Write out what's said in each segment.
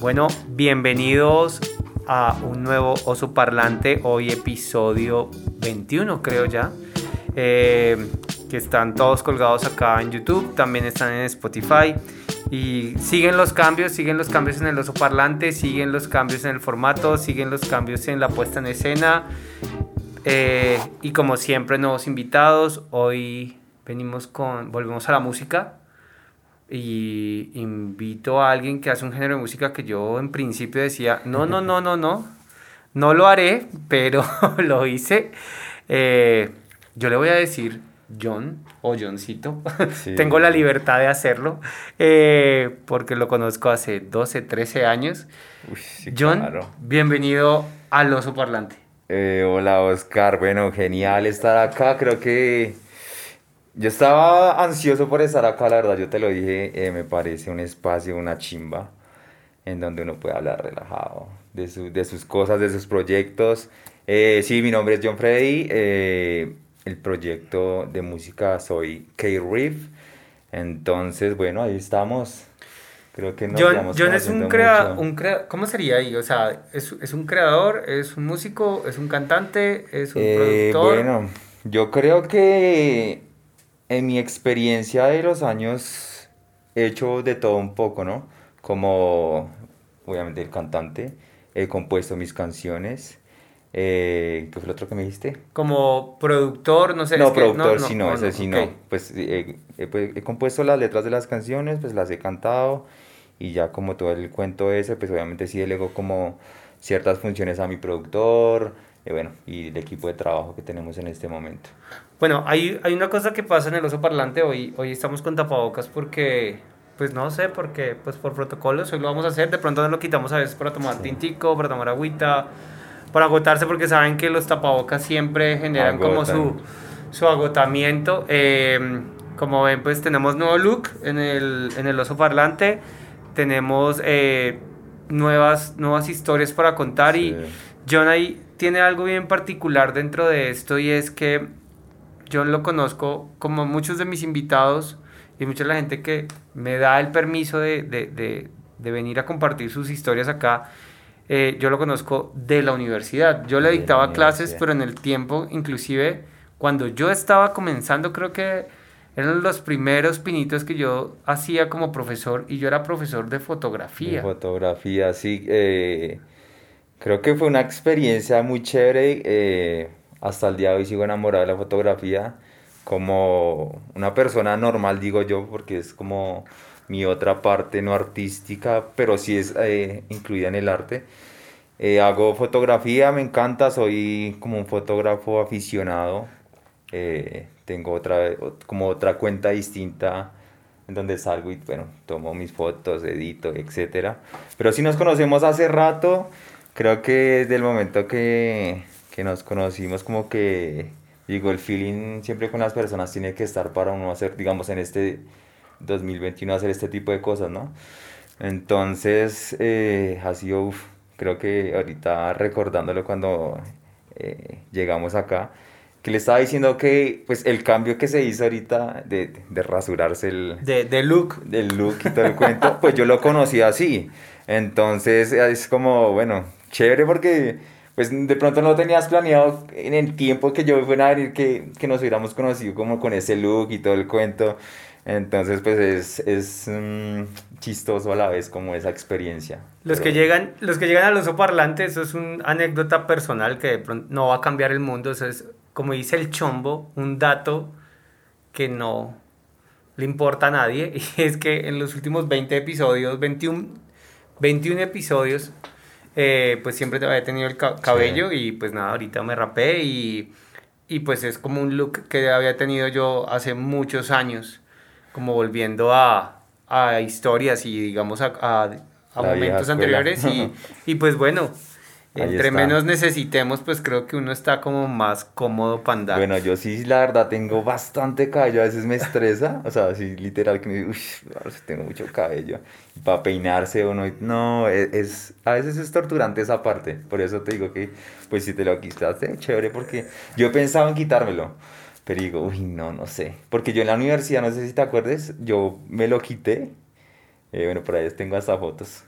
Bueno, bienvenidos a un nuevo Oso Parlante, hoy episodio 21 creo ya, eh, que están todos colgados acá en YouTube, también están en Spotify y siguen los cambios, siguen los cambios en el Oso Parlante, siguen los cambios en el formato, siguen los cambios en la puesta en escena eh, y como siempre nuevos invitados, hoy venimos con, volvemos a la música y invito a alguien que hace un género de música que yo en principio decía, no, no, no, no, no, no lo haré, pero lo hice. Eh, yo le voy a decir John o Johncito, tengo la libertad de hacerlo, eh, porque lo conozco hace 12, 13 años. John, bienvenido al Oso Parlante. Eh, hola Oscar, bueno, genial estar acá, creo que yo estaba ansioso por estar acá, la verdad, yo te lo dije, eh, me parece un espacio, una chimba, en donde uno puede hablar relajado de, de sus cosas, de sus proyectos. Eh, sí, mi nombre es John Freddy, eh, el proyecto de música soy K-Riff, entonces, bueno, ahí estamos. Creo que nos John, John es un creador, un crea ¿cómo sería ahí? O sea, ¿es, ¿es, un creador, es un músico, es un cantante, es un productor? Bueno, yo creo que en mi experiencia de los años he hecho de todo un poco, ¿no? Como, obviamente, el cantante, he compuesto mis canciones. Eh, ¿Qué fue lo otro que me dijiste? Como productor, no sé. No, productor, sí, no, ese sí no. Pues, pues he compuesto las letras de las canciones, pues las he cantado y ya como todo el cuento ese, pues obviamente sí delego como ciertas funciones a mi productor, y bueno, y el equipo de trabajo que tenemos en este momento. Bueno, hay, hay una cosa que pasa en el oso parlante hoy. Hoy estamos con tapabocas porque, pues no sé, porque pues por protocolos hoy lo vamos a hacer. De pronto nos lo quitamos a veces para tomar tintico, para tomar agüita, para agotarse porque saben que los tapabocas siempre generan como su, su agotamiento. Em, como ven, pues tenemos nuevo look en el, en el oso parlante. Tenemos eh, nuevas, nuevas historias para contar y John ahí tiene algo bien particular dentro de esto y es que yo lo conozco como muchos de mis invitados y mucha de la gente que me da el permiso de, de, de, de venir a compartir sus historias acá. Eh, yo lo conozco de la universidad. Yo le dictaba clases, pero en el tiempo, inclusive cuando yo estaba comenzando, creo que eran los primeros pinitos que yo hacía como profesor y yo era profesor de fotografía. fotografía, sí. Eh, creo que fue una experiencia muy chévere. Eh, hasta el día de hoy sigo enamorado de la fotografía como una persona normal, digo yo, porque es como mi otra parte no artística, pero sí es eh, incluida en el arte. Eh, hago fotografía, me encanta, soy como un fotógrafo aficionado. Eh, tengo otra, como otra cuenta distinta en donde salgo y bueno, tomo mis fotos, edito, etc. Pero si nos conocemos hace rato, creo que desde el momento que que nos conocimos como que, digo, el feeling siempre con las personas tiene que estar para uno hacer, digamos, en este 2021 hacer este tipo de cosas, ¿no? Entonces, eh, ha sido, creo que ahorita recordándolo cuando eh, llegamos acá, que le estaba diciendo que pues el cambio que se hizo ahorita de, de rasurarse el... De, de, look. Del look y todo el cuento, pues yo lo conocí así. Entonces es como, bueno, chévere porque pues de pronto no tenías planeado en el tiempo que yo fuera a venir que, que nos hubiéramos conocido como con ese look y todo el cuento. Entonces, pues es, es mm, chistoso a la vez como esa experiencia. Los, que llegan, los que llegan al oso parlante, eso es una anécdota personal que de pronto no va a cambiar el mundo. Eso es, como dice el chombo, un dato que no le importa a nadie. Y es que en los últimos 20 episodios, 21, 21 episodios, eh, pues siempre había tenido el cabello y pues nada, ahorita me rapé y, y pues es como un look que había tenido yo hace muchos años, como volviendo a, a historias y digamos a, a, a momentos anteriores y, y pues bueno, entre menos necesitemos, pues creo que uno está como más cómodo para andar. Bueno, yo sí, la verdad, tengo bastante cabello, a veces me estresa, o sea, sí, literal, que me uy, tengo mucho cabello. para peinarse uno, no, e, es, a veces es torturante esa parte, por eso te digo que, pues si te lo quitaste, chévere, porque yo pensaba en quitármelo. Pero digo, uy, no, no sé. Porque yo en la universidad, no sé si te acuerdes, yo me lo quité. Eh, bueno, por ahí tengo hasta fotos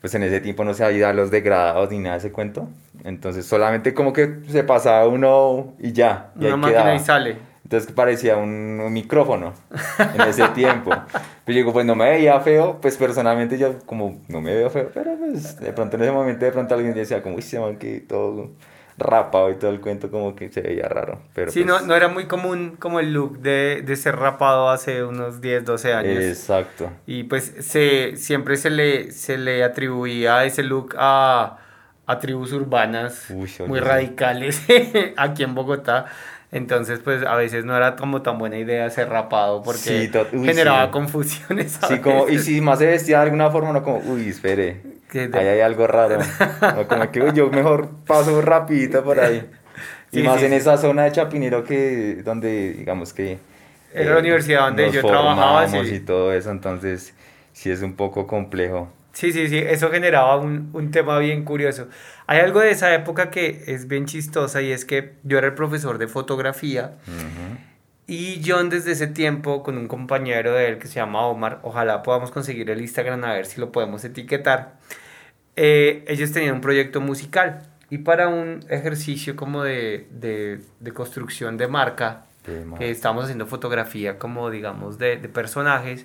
pues en ese tiempo no se había los degradados ni nada de ese cuento. Entonces solamente como que se pasaba uno y ya. Y Una máquina y sale. Entonces parecía un, un micrófono en ese tiempo. Pues digo, pues no me veía feo, pues personalmente yo como no me veo feo, pero pues de pronto en ese momento de pronto alguien decía como, uy, se me que todo rapado y todo el cuento como que se veía raro. Pero sí, pues, no, no era muy común como el look de, de ser rapado hace unos 10, 12 años. Exacto. Y pues se, siempre se le, se le atribuía ese look a, a tribus urbanas Uy, muy radicales aquí en Bogotá. Entonces, pues a veces no era como tan buena idea ser rapado porque Sí, uy, generaba sí. confusiones. Sí, como, y si más se vestía de alguna forma, no como, uy, espere, ahí hay algo raro. No, como que uy, yo mejor paso rapidito por ahí. Y Sí, más en esa zona de Chapinero que, donde, digamos que... eh, Era la universidad donde nos yo trabajaba, y todo eso, entonces sí es un poco complejo. Sí, sí, sí, eso generaba un, un tema bien curioso. Hay algo de esa época que es bien chistosa y es que yo era el profesor de fotografía Ujú. y John desde ese tiempo con un compañero de él que se llama Omar, ojalá podamos conseguir el Instagram a ver si lo podemos etiquetar, eh, ellos tenían un proyecto musical y para un ejercicio como de, de, de construcción de marca, que estábamos haciendo fotografía como digamos de, de personajes,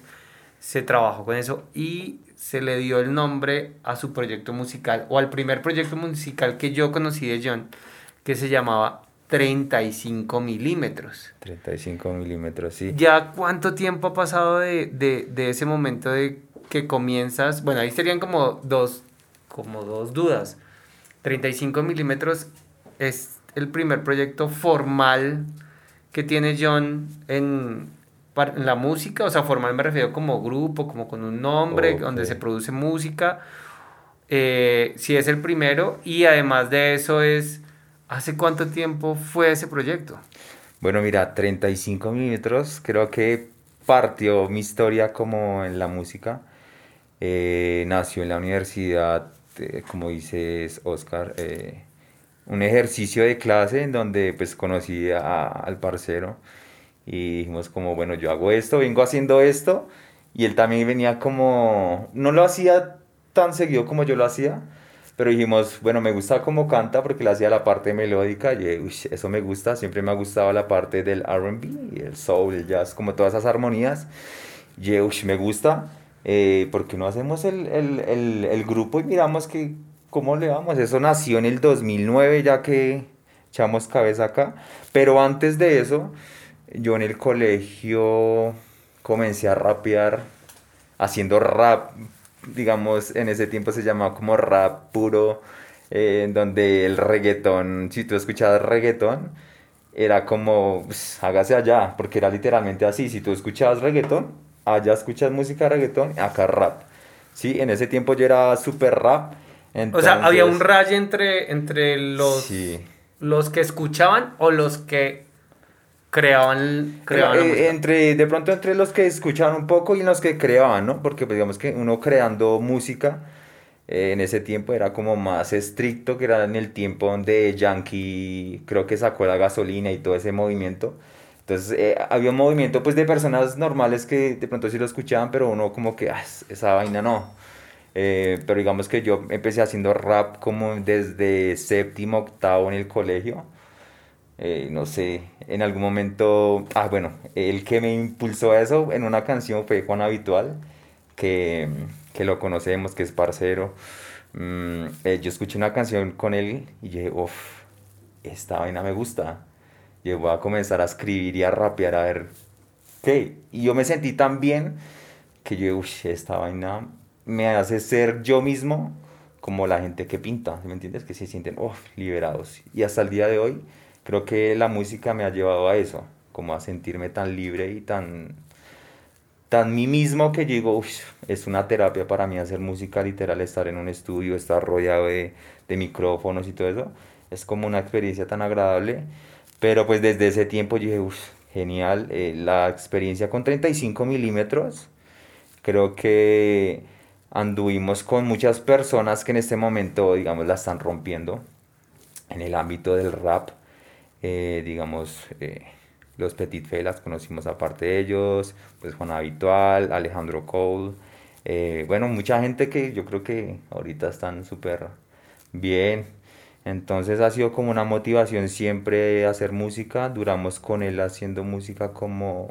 se trabajó con eso y se le dio el nombre a su proyecto musical o al primer proyecto musical que yo conocí de John, que se llamaba 35 milímetros. 35 milímetros, sí. ¿Ya cuánto tiempo ha pasado de, de, de ese momento de que comienzas? Bueno, ahí serían como dos, como dos dudas. 35 milímetros es el primer proyecto formal que tiene John en, la música, o sea, formal me refiero como grupo, como con un nombre, Ok. donde se produce música. Eh, si es el primero, y además de eso es, ¿hace cuánto tiempo fue ese proyecto? Bueno, mira, 35 milímetros, creo que partió mi historia como en la música. Eh, nació en la universidad, eh, como dices, Oscar, eh, un ejercicio de clase en donde pues conocí a- al parcero y dijimos como, bueno, yo hago esto, vengo haciendo esto y él también venía como, no lo hacía tan seguido como yo lo hacía, pero dijimos, bueno, me gusta cómo canta porque le hacía la parte melódica y uy, eso me gusta, siempre me ha gustado la parte del R&B, el soul, el jazz, como todas esas armonías. Y uy, me gusta, eh, porque no hacemos el, el, el, el grupo y miramos que cómo le vamos. Eso nació en el 2009 ya que echamos cabeza acá, pero antes de eso, yo en el colegio comencé a rapear haciendo rap, digamos, en ese tiempo se llamaba como rap puro, eh, en donde el reggaetón, si tú escuchabas reggaetón, era como, pues, hágase allá, porque era literalmente así, si tú escuchabas reggaetón, allá escuchas música de reggaetón, acá rap. Sí, en ese tiempo yo era súper rap. O sea, había un entonces- rayo entre, entre los, Sí. los que escuchaban o los que creaban, Eh, entre, de pronto entre los que escuchaban un poco y los que creaban, ¿no? Porque pues, digamos que uno creando música eh, en ese tiempo era como más estricto, que era en el tiempo donde Yankee creo que sacó la gasolina y todo ese movimiento. Entonces eh, había un movimiento pues de personas normales que de pronto sí lo escuchaban, pero uno como que, "Ah, esa vaina no. Pero digamos que yo empecé haciendo rap como desde séptimo, octavo en el colegio. No sé, en algún momento, ah, bueno, el que me impulsó a eso en una canción fue Juan Habitual, que, que lo conocemos, que es parcero. Mm, eh, yo escuché una canción con él y dije, uff, esta vaina me gusta. Yo voy a comenzar a escribir y a rapear a ver qué. Y yo me sentí tan bien que yo, uff, esta vaina me hace ser yo mismo como la gente que pinta, ¿sí ¿me entiendes? Que se sienten uf, liberados. Y hasta el día de hoy creo que la música me ha llevado a eso, como a sentirme tan libre y tan, tan mí mismo que digo, "Uy, es una terapia para mí hacer música literal, estar en un estudio, estar rodeado de, de micrófonos y todo eso. Es como una experiencia tan agradable. Pero pues desde ese tiempo dije, "Uf, genial, eh, la experiencia con 35 milímetros. Creo que anduvimos con muchas personas que en este momento, digamos, la están rompiendo en el ámbito del rap. Eh, digamos, eh, los Petit Fe las conocimos aparte de ellos, pues Juan Habitual, Alejandro Cole, Eh, bueno, mucha gente que yo creo que ahorita están súper bien. Entonces ha sido como una motivación siempre hacer música. Duramos con él haciendo música como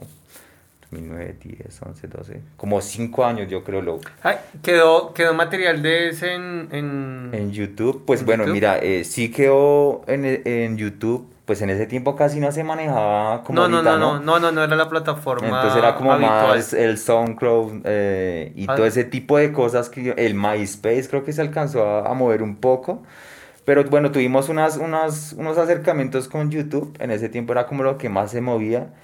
2009, 10, 11, 12, como 5 años yo creo. Lo... Ay, ¿quedó, ¿Quedó material de ese en, en... en YouTube? Pues ¿En bueno, YouTube? mira, eh, sí quedó en, en YouTube. Pues en ese tiempo casi no se manejaba como No, no, ahorita, no, no, no, no, no era la plataforma Entonces era como habitual. más el SoundCloud eh, y Ah. todo ese tipo de cosas que el MySpace creo que se alcanzó a, a mover un poco. Pero bueno, tuvimos unas, unas, unos acercamientos con YouTube. En ese tiempo era como lo que más se movía.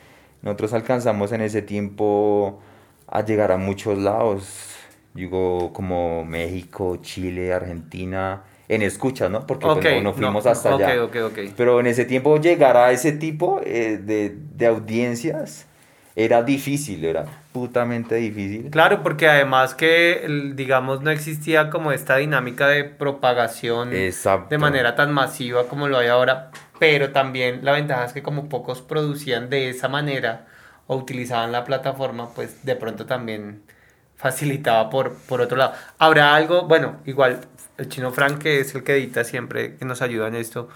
Nosotros alcanzamos en ese tiempo a llegar a muchos lados. Digo, como México, Chile, Argentina, en escuchas, ¿no? Porque pues, Ok, no, no fuimos no, hasta ok, allá. ok, ok. Pero en ese tiempo llegar a ese tipo eh, de, de audiencias era difícil, era putamente difícil. Claro, porque además que, digamos, no existía como esta dinámica de propagación Exacto. de manera tan masiva como lo hay ahora, pero también la ventaja es que como pocos producían de esa manera o utilizaban la plataforma, pues de pronto también facilitaba por, por otro lado. Habrá algo, bueno, igual el chino Frank, que es el que edita siempre, que nos ayuda en esto,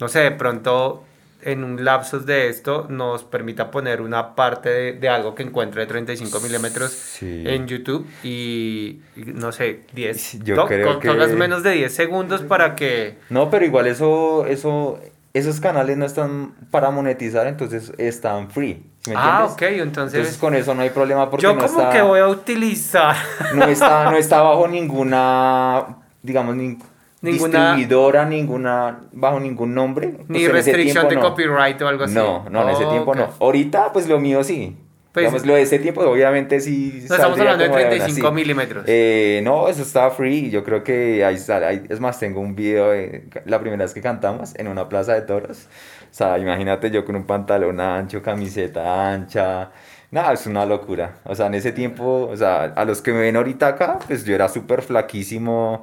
no sé, de pronto en un lapsus de esto nos permita poner una parte de, de algo que encuentre de 35 milímetros Sí. en YouTube y, y no sé, 10. Yo to- creo con- que- menos de 10 segundos para que... No, pero igual eso, eso, esos canales no están para monetizar, entonces están free. ¿sí me Ah, ok, entonces... Entonces con eso no hay problema porque yo no como está, que voy a utilizar... no está, no está bajo ninguna, digamos, nin- Ninguna- distribuidora, ninguna, bajo ningún nombre. Pues Ni restricción de tiempo no. copyright o algo así. No, no, en ese tiempo ok. no. Ahorita, pues lo mío sí. Pues- Digamos, lo de ese tiempo, obviamente sí. No, estamos hablando de como una, 35 sí. milímetros. Eh, no, eso está free. Yo creo que ahí sale. ahí- es más, tengo un video de la primera vez que cantamos en una plaza de toros. O sea, imagínate yo con un pantalón ancho, camiseta ancha. Nada, es una locura. O sea, en ese tiempo, o sea, a los que me ven ahorita acá, pues yo era súper flaquísimo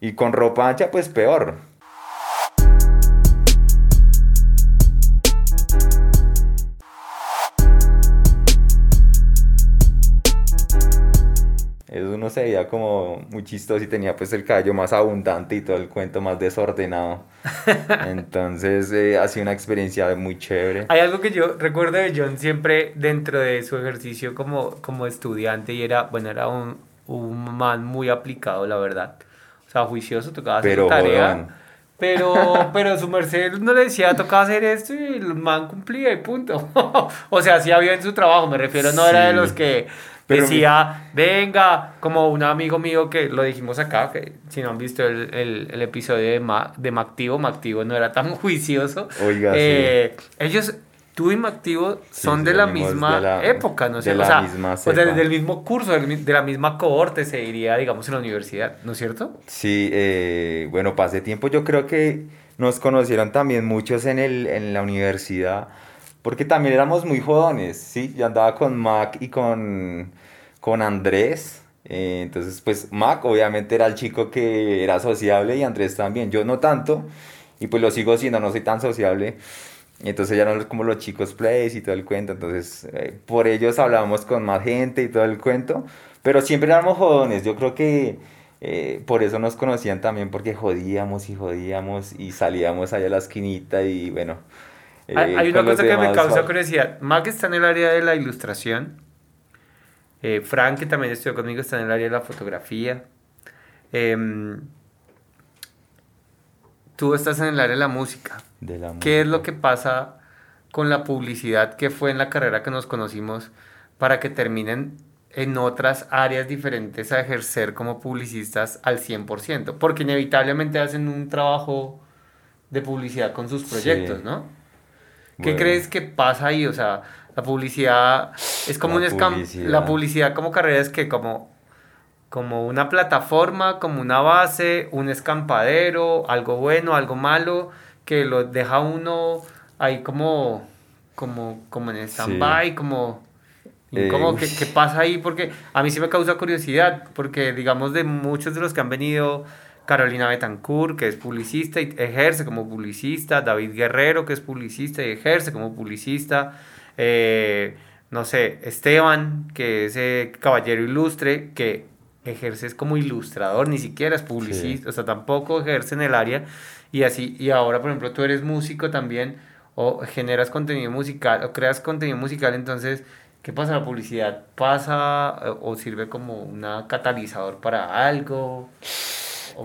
y con ropa ancha, pues peor. Eso uno se veía como muy chistoso y tenía pues el cabello más abundante y todo el cuento más desordenado. Entonces eh, ha sido una experiencia muy chévere. Hay algo que yo recuerdo de John siempre dentro de su ejercicio como, como estudiante y era, bueno, era un, un man muy aplicado, la verdad. O sea, juicioso, tocaba hacer Pero tarea. Pero, pero su merced no le decía, tocaba hacer esto y el man cumplía y punto. o sea, hacía bien su trabajo, me refiero, no era de los que Pero decía, venga, como un amigo mío que lo dijimos acá, que si no han visto el, el, el episodio de, Ma, de Mactivo, Mactivo no era tan juicioso. Oiga, sí. Eh, Ellos, tú y Mactivo, son Sí, de la misma de la- época, ¿no es de cierto? la o sea, misma o sea, del mismo curso, de la misma cohorte, se diría, digamos, en la universidad, ¿no es cierto? Sí, eh, bueno, pasé tiempo, yo creo que nos conocieron también muchos en, el, en la universidad, porque también éramos muy jodones, ¿sí? Yo andaba con Mac y con, con Andrés, eh, entonces pues Mac obviamente era el chico que era sociable y Andrés también, yo no tanto, y pues lo sigo siendo, no soy tan sociable. Entonces ya no como los chicos plays y todo el cuento, entonces eh, por ellos hablábamos con más gente y todo el cuento, pero siempre éramos jodones, yo creo que eh, por eso nos conocían también porque jodíamos y jodíamos y salíamos allá a la esquinita y bueno. eh, Hay, una cosa que me causa curiosidad. Mac está en el área de la ilustración. Eh, Frank, que también estudió conmigo, está en el área de la fotografía. Tú estás en el área de la música. de la ¿Qué es lo que pasa con la publicidad que fue en la carrera que nos conocimos para que terminen en otras áreas diferentes a ejercer como publicistas al 100%? Porque inevitablemente hacen un trabajo de publicidad con sus proyectos, Sí. ¿no? ¿Qué Bueno. crees que pasa ahí? O sea, la publicidad es como La un escam- publicidad. La publicidad como carrera es que como, como una plataforma, como una base, un escampadero, algo bueno, algo malo, que lo deja uno ahí como, como, como en stand-by, como... Eh, que, ¿Qué pasa ahí? Porque a mí sí me causa curiosidad, porque digamos de muchos de los que han venido, Carolina Betancourt, que es publicista y ejerce como publicista, David Guerrero, que es publicista y ejerce como publicista, eh, no sé, Esteban, que es eh, caballero ilustre, que ejerces como ilustrador, ni siquiera es publicista, o sea, tampoco ejerce en el área y así, y ahora por ejemplo tú eres músico también o generas contenido musical o creas contenido musical, entonces, ¿qué pasa? ¿La publicidad pasa eh, o sirve como un catalizador para algo?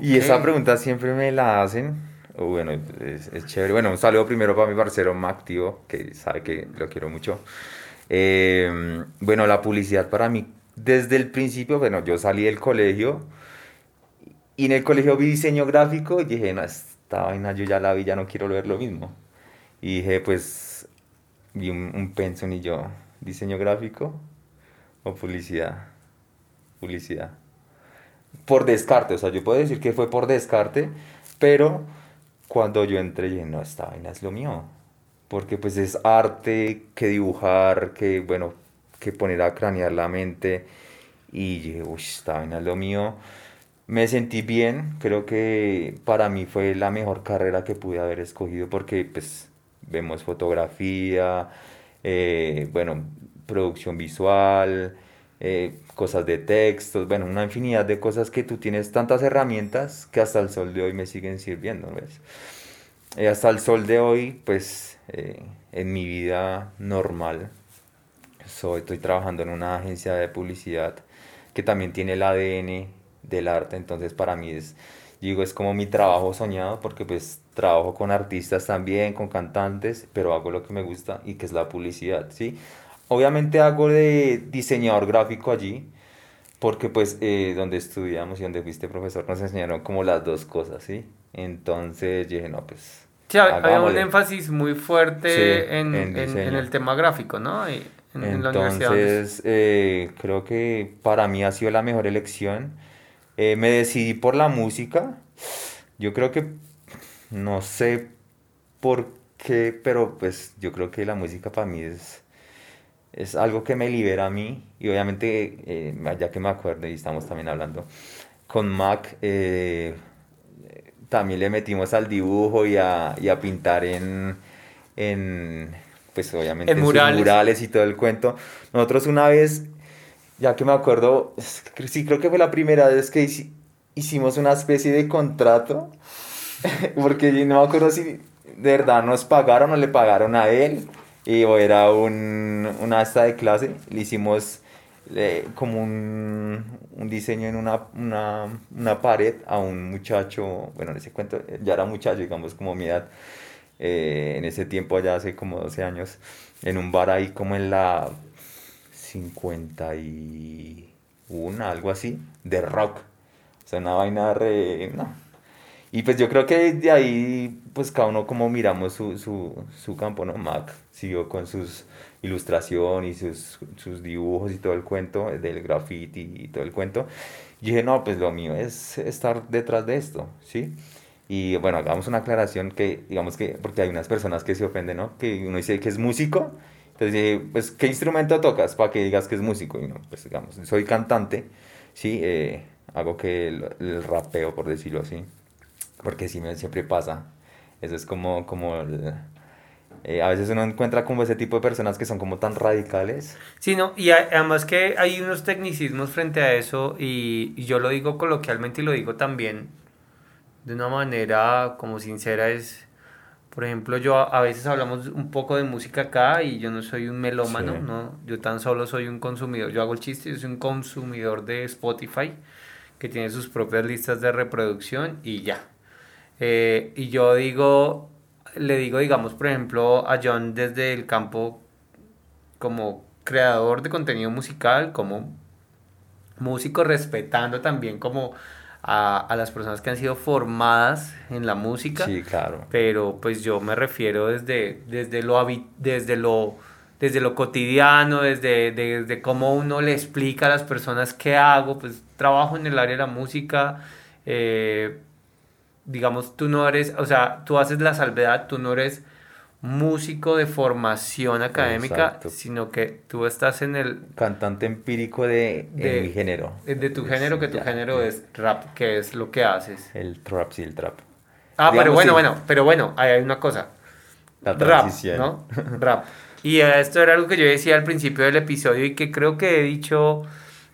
Y esa pregunta siempre me la hacen. Bueno, es, es, chévere. Bueno, un saludo primero para mi parcero Mactivo, que sabe que lo quiero mucho. Eh, bueno, la publicidad para mí, desde el principio, bueno, yo salí del colegio y en el colegio vi diseño gráfico y dije, no, esta vaina yo ya la vi, ya no quiero ver lo mismo. Y dije, pues, vi un, un penson y yo, diseño gráfico o publicidad. Publicidad. Por descarte, o sea, yo puedo decir que fue por descarte, pero cuando yo entré dije, no, esta vaina es lo mío. Porque pues es arte, que dibujar, que bueno, que poner a cranear la mente. Y uy, lo mío. Me sentí bien, creo que para mí fue la mejor carrera que pude haber escogido porque pues vemos fotografía, eh, bueno, producción visual, eh, cosas de textos, bueno, una infinidad de cosas que tú tienes tantas herramientas que hasta el sol de hoy me siguen sirviendo, ¿ves? Y hasta el sol de hoy, pues eh, en mi vida normal, soy, estoy trabajando en una agencia de publicidad que también tiene el ADN del arte, entonces para mí es, digo, es como mi trabajo soñado porque pues trabajo con artistas también, con cantantes, pero hago lo que me gusta y que es la publicidad, ¿sí? Obviamente hago de diseñador gráfico allí, porque pues eh, donde estudiamos y donde fuiste profesor nos enseñaron como las dos cosas, ¿sí? Entonces dije, no, pues... Sí, había un énfasis muy fuerte en, en, en, el tema gráfico, ¿no? Y en, Entonces, eh, creo que para mí ha sido la mejor elección. Eh, me decidí por la música. Yo creo que, no sé por qué, pero pues yo creo que la música para mí es es algo que me libera a mí y obviamente, eh, ya que me acuerdo y estamos también hablando con Mac, eh, también le metimos al dibujo y a, y a pintar en, en, pues obviamente en, murales. murales y todo el cuento. Nosotros una vez, ya que me acuerdo, sí creo que fue la primera vez que hicimos una especie de contrato, porque no me acuerdo si de verdad nos pagaron o le pagaron a él y era un, una esta de clase, le hicimos eh, como un, un, diseño en una, una, una, pared a un muchacho, bueno, en ese cuento ya era muchacho, digamos, como mi edad, eh, en ese tiempo, ya hace como 12 años, en un bar ahí como en la 51, algo así, de rock. O sea, una vaina re... No, y pues yo creo que de ahí, pues cada uno como miramos su, su, su campo, ¿no? Mac siguió con sus ilustraciones y sus, sus dibujos y todo el cuento del graffiti y todo el cuento. Y dije, no, pues lo mío es estar detrás de esto, ¿sí? Y bueno, hagamos una aclaración que, digamos que, porque hay unas personas que se ofenden, ¿no? Que uno dice que es músico, entonces pues, ¿qué instrumento tocas para que digas que es músico? Y no, pues digamos, soy cantante, ¿sí? Eh, hago que el rapeo, por decirlo así porque sí me, siempre pasa. Eso es como, como eh, a veces uno encuentra como ese tipo de personas que son como tan radicales. Sí, no, y además que hay unos tecnicismos frente a eso y, y, yo lo digo coloquialmente y lo digo también de una manera como sincera es, por ejemplo, yo a, veces hablamos un poco de música acá y yo no soy un melómano, ¿no? Yo tan solo soy un consumidor, yo hago el chiste, yo soy un consumidor de Spotify que tiene sus propias listas de reproducción y ya, eh, y yo digo, le digo, digamos, por ejemplo, a John desde el campo como creador de contenido musical, como músico, respetando también como a, a, las personas que han sido formadas en la música. Sí, claro. Pero pues yo me refiero desde, desde, lo, desde, lo, desde lo cotidiano, desde, desde cómo uno le explica a las personas qué hago, pues trabajo en el área de la música. Eh, digamos, tú no eres, o sea, tú haces la salvedad, tú no eres músico de formación académica, sino que tú estás en el... Cantante empírico de, de mi género. De, tu género, que tu género es rap, que es lo que haces. El trap, sí, el trap. Ah, pero bueno, bueno, pero bueno, hay una cosa. La rap, ¿no? rap. Y esto era algo que yo decía al principio del episodio y que creo que he dicho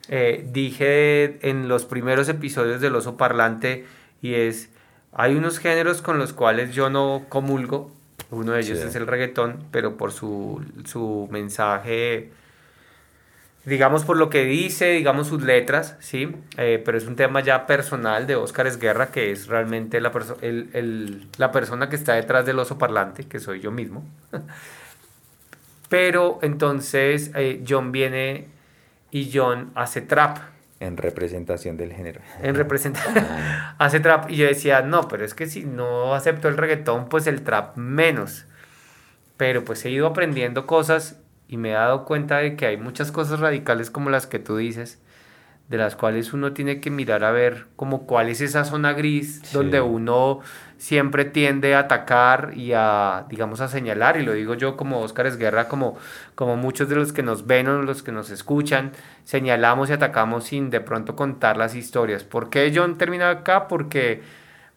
eh, dije en los primeros episodios del oso parlante y es, hay unos géneros con los cuales yo no comulgo, uno de ellos Sí. es el reggaetón, pero por su, su mensaje, digamos por lo que dice, digamos sus letras, ¿sí? Eh, pero es un tema ya personal de Óscar Esguerra, que es realmente la, perso- el- el- la persona que está detrás del oso parlante, que soy yo mismo. pero entonces eh, John viene y John hace trap. En representación del género. En representación hace trap y yo decía, no, pero es que si no acepto el reggaetón, pues el trap menos. Pero pues he ido aprendiendo cosas y me he dado cuenta de que hay muchas cosas radicales como las que tú dices, de las cuales uno tiene que mirar a ver como cuál es esa zona gris Sí. donde uno siempre tiende a atacar y a, digamos, a señalar, y lo digo yo como Óscar Esguerra, como, como muchos de los que nos ven o los que nos escuchan, señalamos y atacamos sin de pronto contar las historias. ¿Por qué John termina acá? Porque,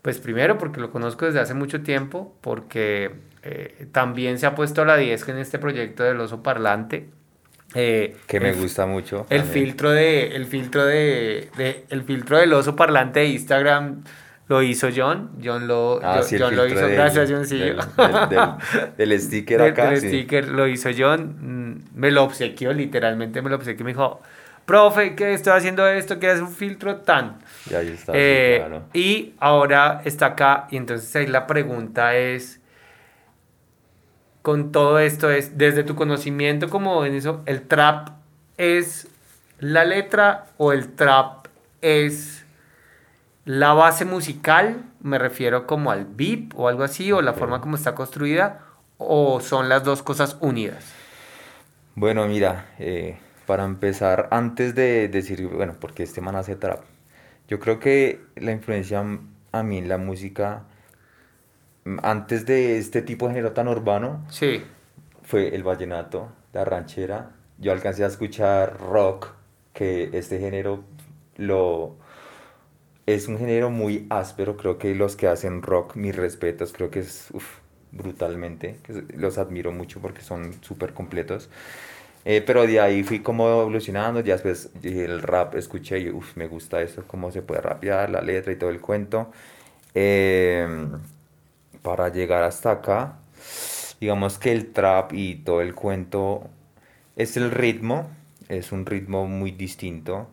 pues primero, porque lo conozco desde hace mucho tiempo, porque eh, también se ha puesto a la 10 en este proyecto del oso parlante. Eh, Que me el- gusta mucho. el también. filtro de el filtro de, de- el filtro del oso parlante de Instagram lo hizo John John lo Ah, yo- sí, el John lo hizo gracias John sí Del, del, del- del sticker Del- acá. del sí. sticker lo hizo John mm, me lo obsequió literalmente me lo obsequió me dijo profe que estoy haciendo esto que es un filtro tan Y ahí está. eh, claro. y ahora está acá y entonces ahí la pregunta es con todo esto es desde tu conocimiento como en eso el trap es la letra o el trap es la base musical me refiero como al beat o algo así o la forma como está construida o son las dos cosas unidas. Bueno, mira, eh, para empezar, antes de decir, bueno, porque este man hace trap, yo creo que la influencia a mí en la música, antes de este tipo de género tan urbano, sí. fue el vallenato, la ranchera. Yo alcancé a escuchar rock, que este género lo es un género muy áspero. Creo que los que hacen rock, mis respetos, creo que es uf, brutalmente. Los admiro mucho porque son súper completos. Eh, pero de ahí fui como evolucionando, ya después dije, el rap escuché y uf, me gusta eso, cómo se puede rapear, la letra y todo el cuento. Em, para llegar hasta acá, digamos que el trap y todo el cuento es el ritmo, es un ritmo muy distinto.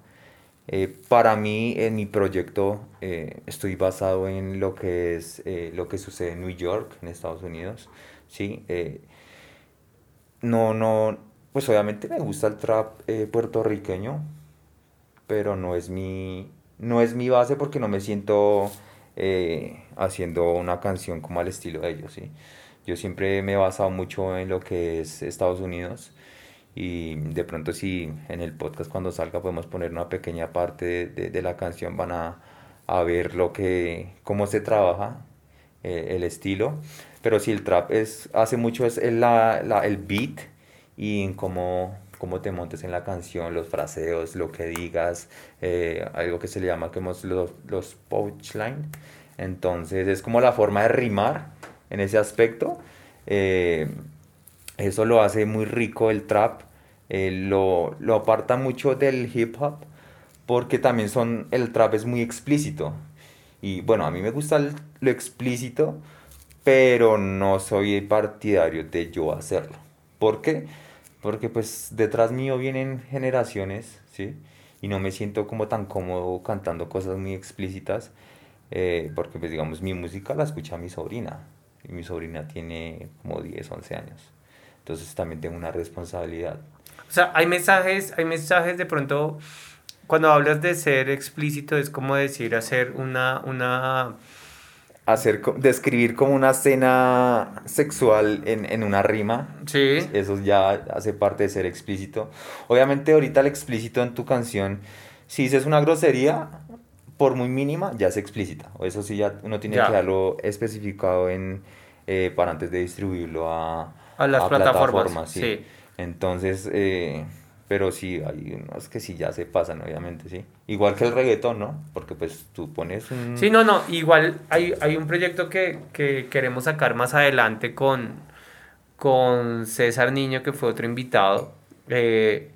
Eh, para mí, en mi proyecto, eh, estoy basado en lo que es eh, lo que sucede en New York, en Estados Unidos. ¿sí? Eh, no, no, pues obviamente me gusta el trap puertorriqueño, pero no es mi, no es mi base porque no me siento haciendo una canción como al estilo de ellos, ¿sí? Yo siempre me he basado mucho en lo que es Estados Unidos y de pronto si en el podcast cuando salga podemos poner una pequeña parte de, de- de la canción van a, a ver lo que, cómo se trabaja eh, el estilo. Pero si el trap es, hace mucho es el, la, la- el beat y en cómo, cómo te montes en la canción, los fraseos, lo que digas, eh, algo que se le llama como los, los punchline. Entonces es como la forma de rimar en ese aspecto. Eh, eso lo hace muy rico el trap. Eh, lo, lo aparta mucho del hip hop porque también son, el trap es muy explícito. Y bueno, a mí me gusta el- lo explícito, pero no soy partidario de yo hacerlo. ¿Por qué? Porque pues detrás mío vienen generaciones, ¿sí? Y no me siento como tan cómodo cantando cosas muy explícitas, eh, porque pues digamos mi música la escucha mi sobrina, y mi sobrina tiene como 10, 11 años. Entonces también tengo una responsabilidad. O sea, hay mensajes, hay mensajes de pronto, cuando hablas de ser explícito, es como decir hacer una, una, Hacer, describir como una escena sexual en, en una rima, sí, Eso ya hace parte de ser explícito. Obviamente ahorita el explícito en tu canción, si dices una grosería, por muy mínima, ya es explícita. O eso sí ya uno tiene Ya. que darlo especificado en, eh, para antes de distribuirlo a, A las plataformas, sí. sí. Entonces, eh, pero sí, hay unos que sí ya se pasan, obviamente, sí. Igual que el reggaetón, ¿no? Porque pues tú pones un... Sí, no, no, igual hay, hay un proyecto que, que queremos sacar más adelante con, con César Niño, que fue otro invitado, eh,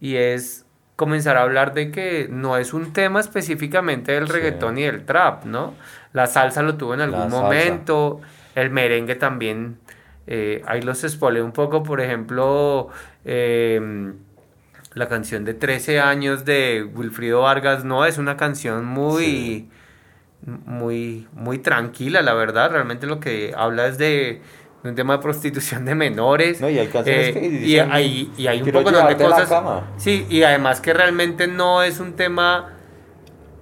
y es comenzar a hablar de que no es un tema específicamente del reggaetón y del trap, ¿no? La salsa lo tuvo en algún momento, el merengue también, eh, ahí los spoilé un poco, por ejemplo, em, la canción de 13 años de Wilfrido Vargas, no, es una canción muy, muy, muy tranquila, la verdad, realmente lo que habla es de un tema de prostitución de menores. No, y hay canciones eh, y, hay, y hay un poco de cosas. Sí, y además que realmente no es un tema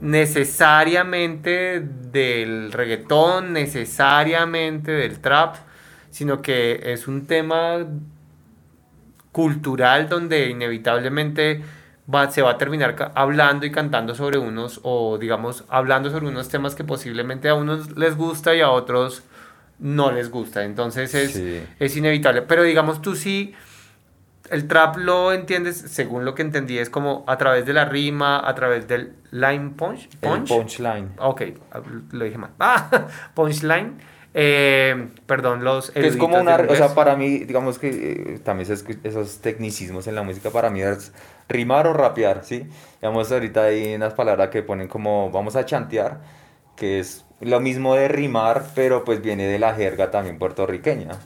necesariamente del reggaetón, necesariamente del trap, sino que es un tema cultural donde inevitablemente va, se va a terminar hablando y cantando sobre unos, o digamos, hablando sobre unos temas que posiblemente a unos les gusta y a otros no les gusta. Entonces es, es inevitable. Pero digamos, tú sí, el trap lo entiendes, según lo que entendí, es como a través de la rima, a través del line punch. punch? punchline. Ok, lo dije mal. Ah, punchline. Eh, perdón, los... Es como una... O sea, para mí, digamos que eh, también esos, esos, tecnicismos en la música para mí es rimar o rapear, ¿sí? Digamos, ahorita hay unas palabras que ponen como vamos a chantear, que es lo mismo de rimar, pero pues viene de la jerga también puertorriqueña.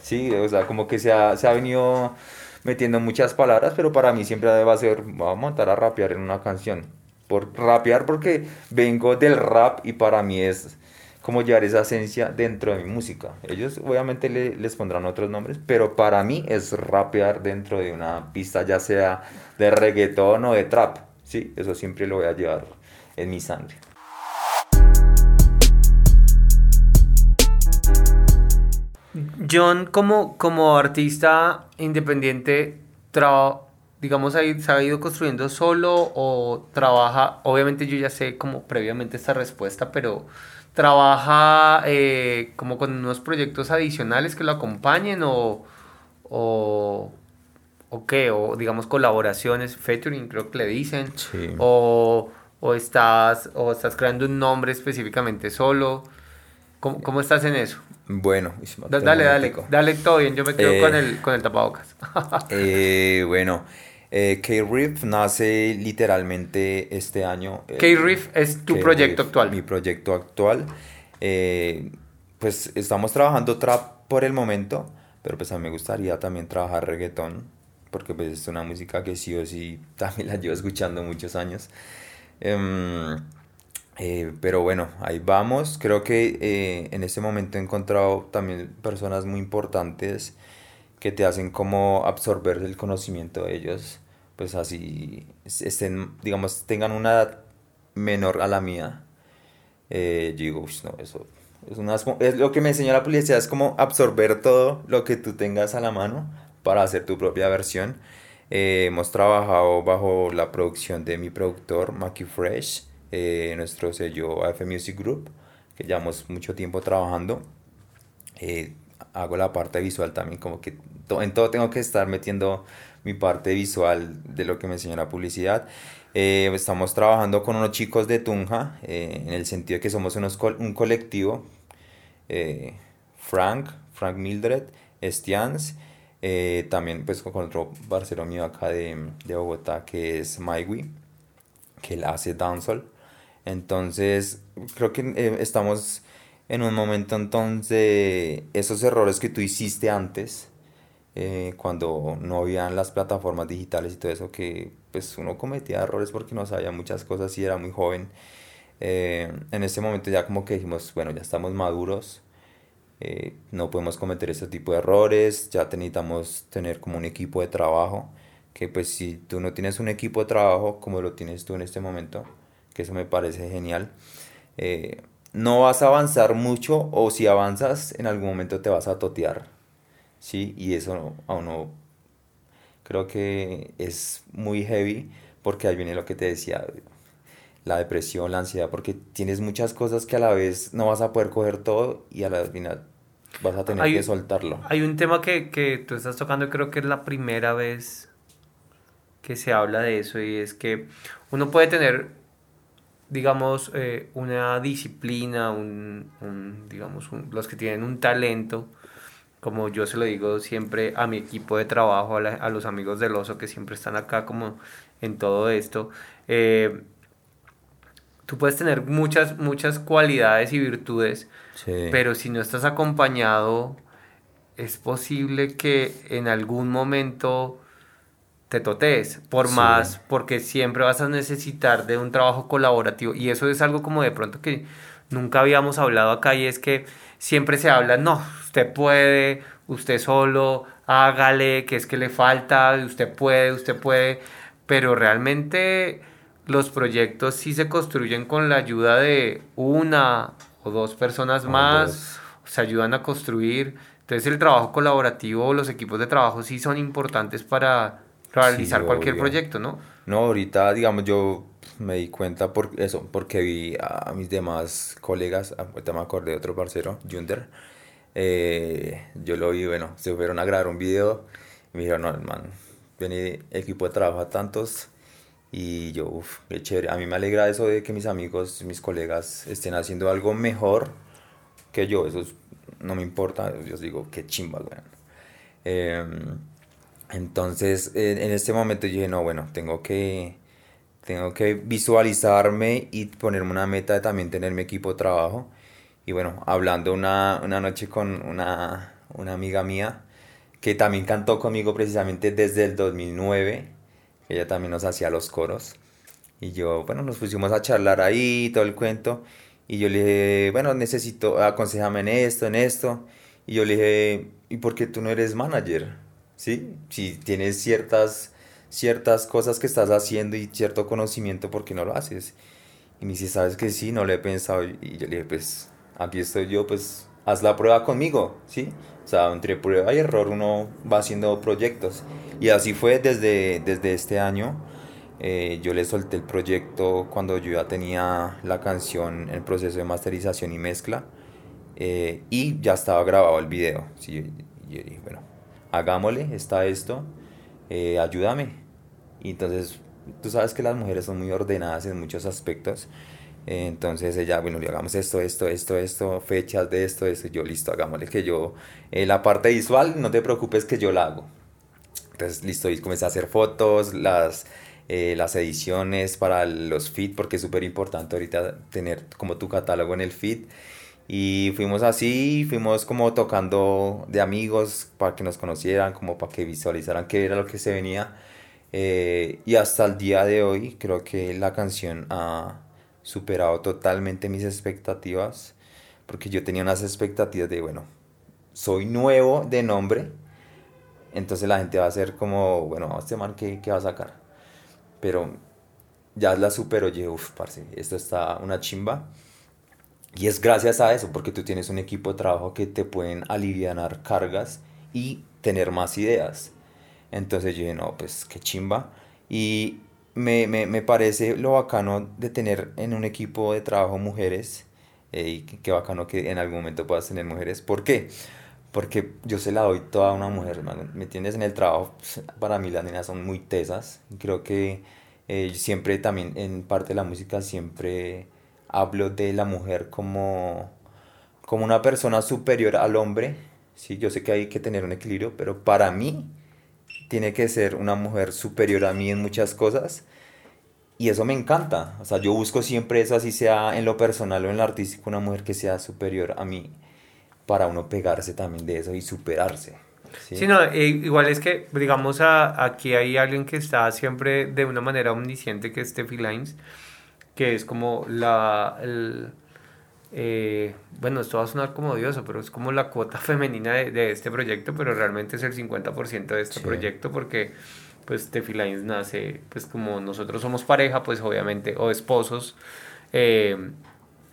Sí, o sea, como que se ha, se ha venido metiendo muchas palabras, pero para mí siempre va a ser, voy a montar a rapear en una canción. Por rapear porque vengo del rap y para mí es como llevar esa esencia dentro de mi música. Ellos obviamente le, les pondrán otros nombres, pero para mí es rapear dentro de una pista, ya sea de reggaetón o de trap. Sí, eso siempre lo voy a llevar en mi sangre. John, como, como artista independiente, digamos, se ha ido construyendo solo o trabaja, obviamente yo ya sé como previamente esta respuesta, pero trabaja eh, como con unos proyectos adicionales que lo acompañen o, o, o qué, o digamos colaboraciones, featuring creo que le dicen, o, o, estás, o estás creando un nombre específicamente solo. ¿Cómo, cómo estás en eso? Bueno, dale, dale, dale todo bien, yo me quedo con, eh, el, con el tapabocas. eh, bueno, eh, K-Riff nace literalmente este año. Eh, K-Riff es tu proyecto actual. Mi proyecto actual. Eh, pues estamos trabajando trap por el momento, pero pues a mí me gustaría también trabajar reggaetón, porque pues es una música que sí o sí también la llevo escuchando muchos años. Em, pero bueno, ahí vamos. Creo que en este momento he encontrado también personas muy importantes que te hacen como absorber el conocimiento de ellos. Pues así estén, digamos, tengan una edad menor a la mía. Eh, digo, no, eso es, una, es lo que me enseñó la publicidad, es como absorber todo lo que tú tengas a la mano para hacer tu propia versión. hemos trabajado bajo la producción de mi productor, Maki Fresh eh, nuestro sello AF Music Group, que llevamos mucho tiempo trabajando. Eh, hago la parte visual también, como que en todo tengo que estar metiendo mi parte visual de lo que me enseñó la publicidad. Eh, estamos trabajando con unos chicos de Tunja, en el sentido de que somos unos un colectivo. Frank, Frank Mildred, Stians, también pues con otro parcero mío acá de, de Bogotá que es Maiwi, que él hace dancehall. Entonces, creo que eh, estamos en un momento entonces esos errores que tú hiciste antes, eh, cuando no habían las plataformas digitales y todo eso, que pues uno cometía errores porque no sabía muchas cosas y era muy joven. Eh, en ese momento ya como que dijimos, bueno, ya estamos maduros, no podemos cometer ese tipo de errores, ya necesitamos tener como un equipo de trabajo, que pues si tú no tienes un equipo de trabajo como lo tienes tú en este momento, que eso me parece genial. Eh, no vas a avanzar mucho o si avanzas en algún momento te vas a totear, ¿sí? Y eso aún no creo que es muy heavy porque ahí viene lo que te decía, la depresión, la ansiedad, porque tienes muchas cosas que a la vez no vas a poder coger todo y a la final vas a tener que soltarlo. Hay un tema que, que tú estás tocando, creo que es la primera vez que se habla de eso y es que uno puede tener digamos, eh, una disciplina, un, digamos, los que tienen un talento, como yo se lo digo siempre a mi equipo de trabajo, a, los amigos del oso que siempre están acá como en todo esto, eh, tú puedes tener muchas, muchas cualidades y virtudes, pero si no estás acompañado, es posible que en algún momento te totees, por más, porque siempre vas a necesitar de un trabajo colaborativo. Y eso es algo como de pronto que nunca habíamos hablado acá y es que siempre se habla, no, usted puede, usted solo, hágale, que es que le falta, usted puede, usted puede, pero realmente los proyectos sí se construyen con la ayuda de una o dos personas más, se ayudan a construir. Entonces el trabajo colaborativo, los equipos de trabajo sí son importantes para realizar cualquier proyecto, ¿no? No, ahorita, digamos, yo me di cuenta por eso, porque vi a mis demás colegas, ah, ahorita me acordé de otro parcero, Junder, eh, yo lo vi, bueno, se fueron a grabar un video me dijeron, no, man, viene equipo de trabajo a tantos y yo, uff, qué chévere. A mí me alegra eso de que mis amigos, mis colegas estén haciendo algo mejor que yo. Eso no me importa. Yo digo, qué chimba, güey. Em, entonces, en, este momento yo dije, no, bueno, tengo que, tengo que visualizarme y ponerme una meta de también tener mi equipo de trabajo. Y bueno, hablando una, una noche con una, una amiga mía que también cantó conmigo precisamente desde el 2009 ella también nos hacía los coros. Y yo, bueno, nos pusimos a charlar ahí, todo el cuento. Y yo le dije, bueno, necesito, aconsejame en esto, en esto. Y yo le dije, ¿y por qué tú no eres manager? ¿Sí? Si tienes ciertas, ciertas cosas que estás haciendo y cierto conocimiento, ¿por qué no lo haces? Y me dice, ¿sabes que sí? No lo he pensado. Y yo le dije, pues, aquí estoy yo, pues, haz la prueba conmigo, ¿sí? O sea, entre prueba y error uno va haciendo proyectos. Y así fue desde, desde este año. Eh, yo le solté el proyecto cuando yo ya tenía la canción en proceso de masterización y mezcla. Eh, y ya estaba grabado el video. Sí, yo dije, bueno, hagámosle, está esto, eh, ayúdame. Y entonces, tú sabes que las mujeres son muy ordenadas en muchos aspectos. Entonces ella, bueno, le hagamos esto, esto, esto, esto, fechas de esto, esto, yo listo, hagámosle que yo, eh, la parte visual, no te preocupes que yo la hago. Entonces listo, y comencé a hacer fotos, las, eh, las ediciones para los feed, porque es súper importante ahorita tener como tu catálogo en el feed. Y fuimos así, fuimos como tocando de amigos para que nos conocieran, como para que visualizaran qué era lo que se venía. Eh, y hasta el día de hoy creo que la canción ha superado totalmente mis expectativas, porque yo tenía unas expectativas de, bueno, soy nuevo de nombre, entonces la gente va a ser como, bueno, este man, ¿qué, qué va a sacar? Pero ya la supero, yo, uff, parce, esto está una chimba. Y es gracias a eso, porque tú tienes un equipo de trabajo que te pueden aliviar cargas y tener más ideas. Entonces yo dije, no, pues qué chimba. Y me, me, me, parece lo bacano de tener en un equipo de trabajo mujeres eh, y qué bacano que en algún momento puedas tener mujeres. ¿Por qué? Porque yo se la doy toda una mujer, ¿me entiendes? En el trabajo, pues, para mí las niñas son muy tesas. Creo que eh, siempre también en parte de la música siempre hablo de la mujer como, como una persona superior al hombre. Sí, yo sé que hay que tener un equilibrio, pero para mí tiene que ser una mujer superior a mí en muchas cosas. Y eso me encanta. O sea, yo busco siempre eso, así sea en lo personal o en lo artístico, una mujer que sea superior a mí, para uno pegarse también de eso y superarse. Sí, no, igual es que, digamos, a, aquí hay alguien que está siempre de una manera omnisciente, que es Steffi Lines, que es como la... El, eh, bueno, esto va a sonar como odioso, pero es como la cuota femenina de, de este proyecto, pero realmente es el 50% de este proyecto porque pues Tefi Lines nace, pues como nosotros somos pareja, pues obviamente, o esposos, eh,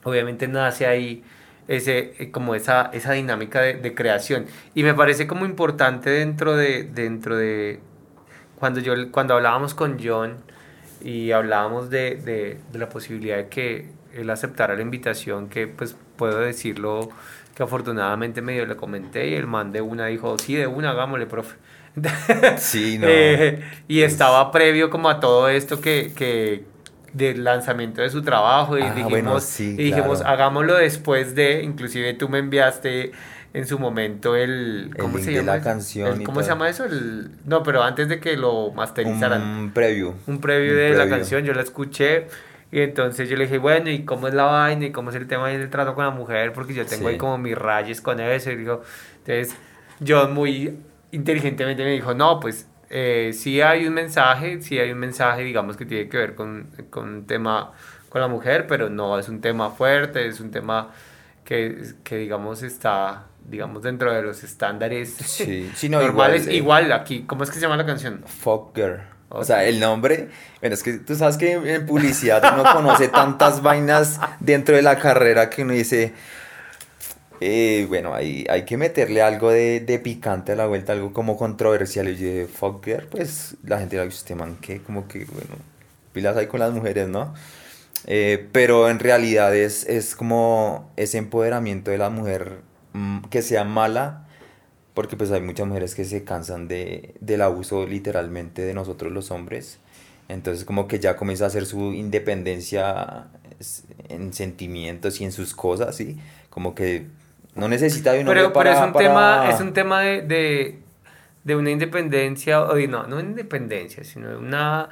obviamente nace ahí ese, eh, como esa, esa dinámica de, de, creación. Y me parece como importante dentro de, dentro de, cuando, yo, cuando hablábamos con John y hablábamos de, de, de la posibilidad de que él aceptara la invitación, que pues puedo decirlo que afortunadamente medio le comenté y el man de una dijo, sí, de una, hagámosle, profe. Sí, no. Eh, y estaba previo como a todo esto que, que del lanzamiento de su trabajo y ah, dijimos, y dijimos hagámoslo después de, inclusive tú me enviaste en su momento el... ¿Cómo se de llama? la canción El- ¿Cómo se llama eso? El, no, pero antes de que lo masterizaran. Un preview. un preview Un de la canción, yo la escuché y entonces yo le dije, bueno, ¿y cómo es la vaina? ¿Y cómo es el tema del trato con la mujer? Porque yo tengo Sí. ahí como mis rayes con eso y digo, entonces John muy inteligentemente me dijo, no, pues eh, sí hay un mensaje, sí hay un mensaje, digamos, que tiene que ver con, con un tema con la mujer, pero no es un tema fuerte, es un tema que, que digamos, está, digamos, dentro de los estándares Sí, sí, no, normales. igual, eh, igual aquí, ¿cómo es que se llama la canción? Fuck girl. O Ok. sea, el nombre, bueno, es que tú sabes que en publicidad uno conoce tantas vainas dentro de la carrera que uno dice, eh, bueno, hay, hay que meterle algo de, de picante a la vuelta, algo como controversial. Y yo dije, fuck girl, pues la gente le este man, que como que, bueno, pilas hay con las mujeres, ¿no? Eh, pero en realidad es, es como ese empoderamiento de la mujer que sea mala, porque pues hay muchas mujeres que se cansan de, del abuso literalmente de nosotros los hombres. Entonces como que ya comienza a hacer su independencia en sentimientos y en sus cosas, ¿sí? Como que no necesita de un Pero, hombre pero es para- un para- tema, es un tema de, de, de una independencia, o de, no, no independencia, sino de una,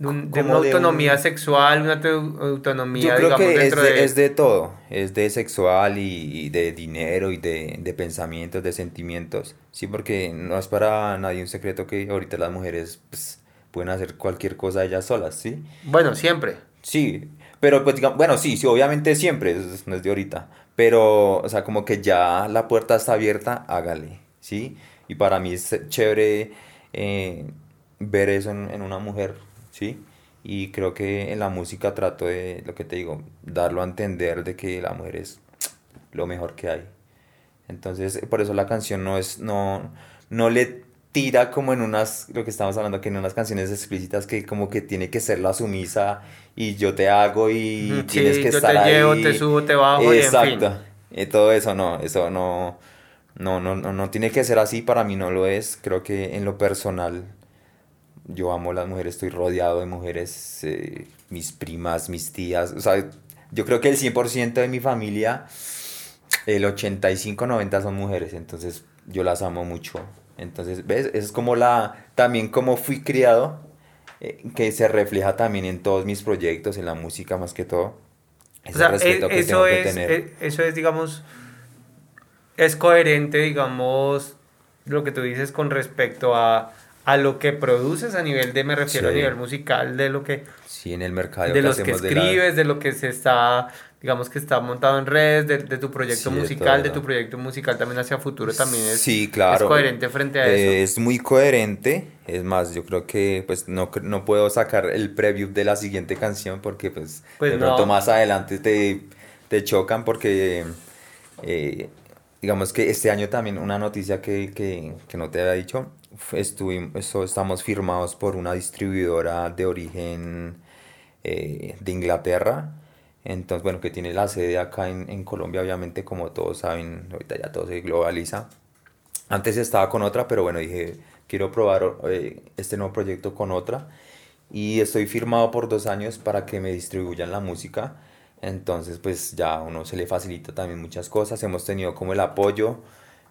de, un- de una de autonomía un- sexual, una au- autonomía, Yo creo digamos, que es dentro de, de... es de todo, es de sexual y, y de dinero y de, de pensamientos, de sentimientos, sí, porque no es para nadie un secreto que ahorita las mujeres pues, pueden hacer cualquier cosa ellas solas, ¿sí? Bueno, siempre. Sí, pero pues digamos, bueno, sí, sí, obviamente siempre, es- no es de ahorita, pero, o sea, como que ya la puerta está abierta, hágale, ¿sí? Y para mí es chévere eh, ver eso en, en una mujer, ¿sí? Y creo que en la música trato de, lo que te digo, darlo a entender de que la mujer es lo mejor que hay. Entonces, por eso la canción no es, no, no le tira como en unas, lo que estamos hablando, que en unas canciones explícitas que como que tiene que ser la sumisa y yo te hago y Ujú, tienes sí, que yo estar te ahí. llevo, te subo, te bajo y en Exacto. fin. Y todo eso no, eso no, no, no, no, no tiene que ser así, para mí no lo es. Creo que en lo personal yo amo las mujeres, estoy rodeado de mujeres, eh, mis primas, mis tías, o sea, yo creo que el 100% de mi familia, el 85-90 son mujeres, entonces yo las amo mucho. Entonces, ¿ves? Eso es como la, también como fui criado, eh, que se refleja también en todos mis proyectos, en la música más que todo. Ese O sea, respeto e- que eso tengo que es, tener. e- eso es, digamos, es coherente, digamos, lo que tú dices con respecto a, a lo que produces a nivel de, me refiero a nivel musical, de lo que, Sí, en el mercado de los que hacemos de la- escribes, de lo que se está, digamos que está montado en redes, de, de tu proyecto Sí, musical, de tu proyecto musical también hacia futuro también es, Sí, claro. es coherente frente a Eh, eso. Es muy coherente. Es más, yo creo que pues no, no puedo sacar el preview de la siguiente canción porque pues, Pues de pronto más adelante te, te chocan porque eh, digamos que este año también una noticia que, que, que no te había dicho, estuvimos, estamos firmados por una distribuidora de origen eh, de Inglaterra. Entonces, bueno, que tiene la sede acá en, en Colombia, obviamente, como todos saben, ahorita ya todo se globaliza. Antes estaba con otra, pero bueno, dije, quiero probar eh, este nuevo proyecto con otra. Y estoy firmado por dos años para que me distribuyan la música. Entonces, pues ya a uno se le facilita también muchas cosas. Hemos tenido como el apoyo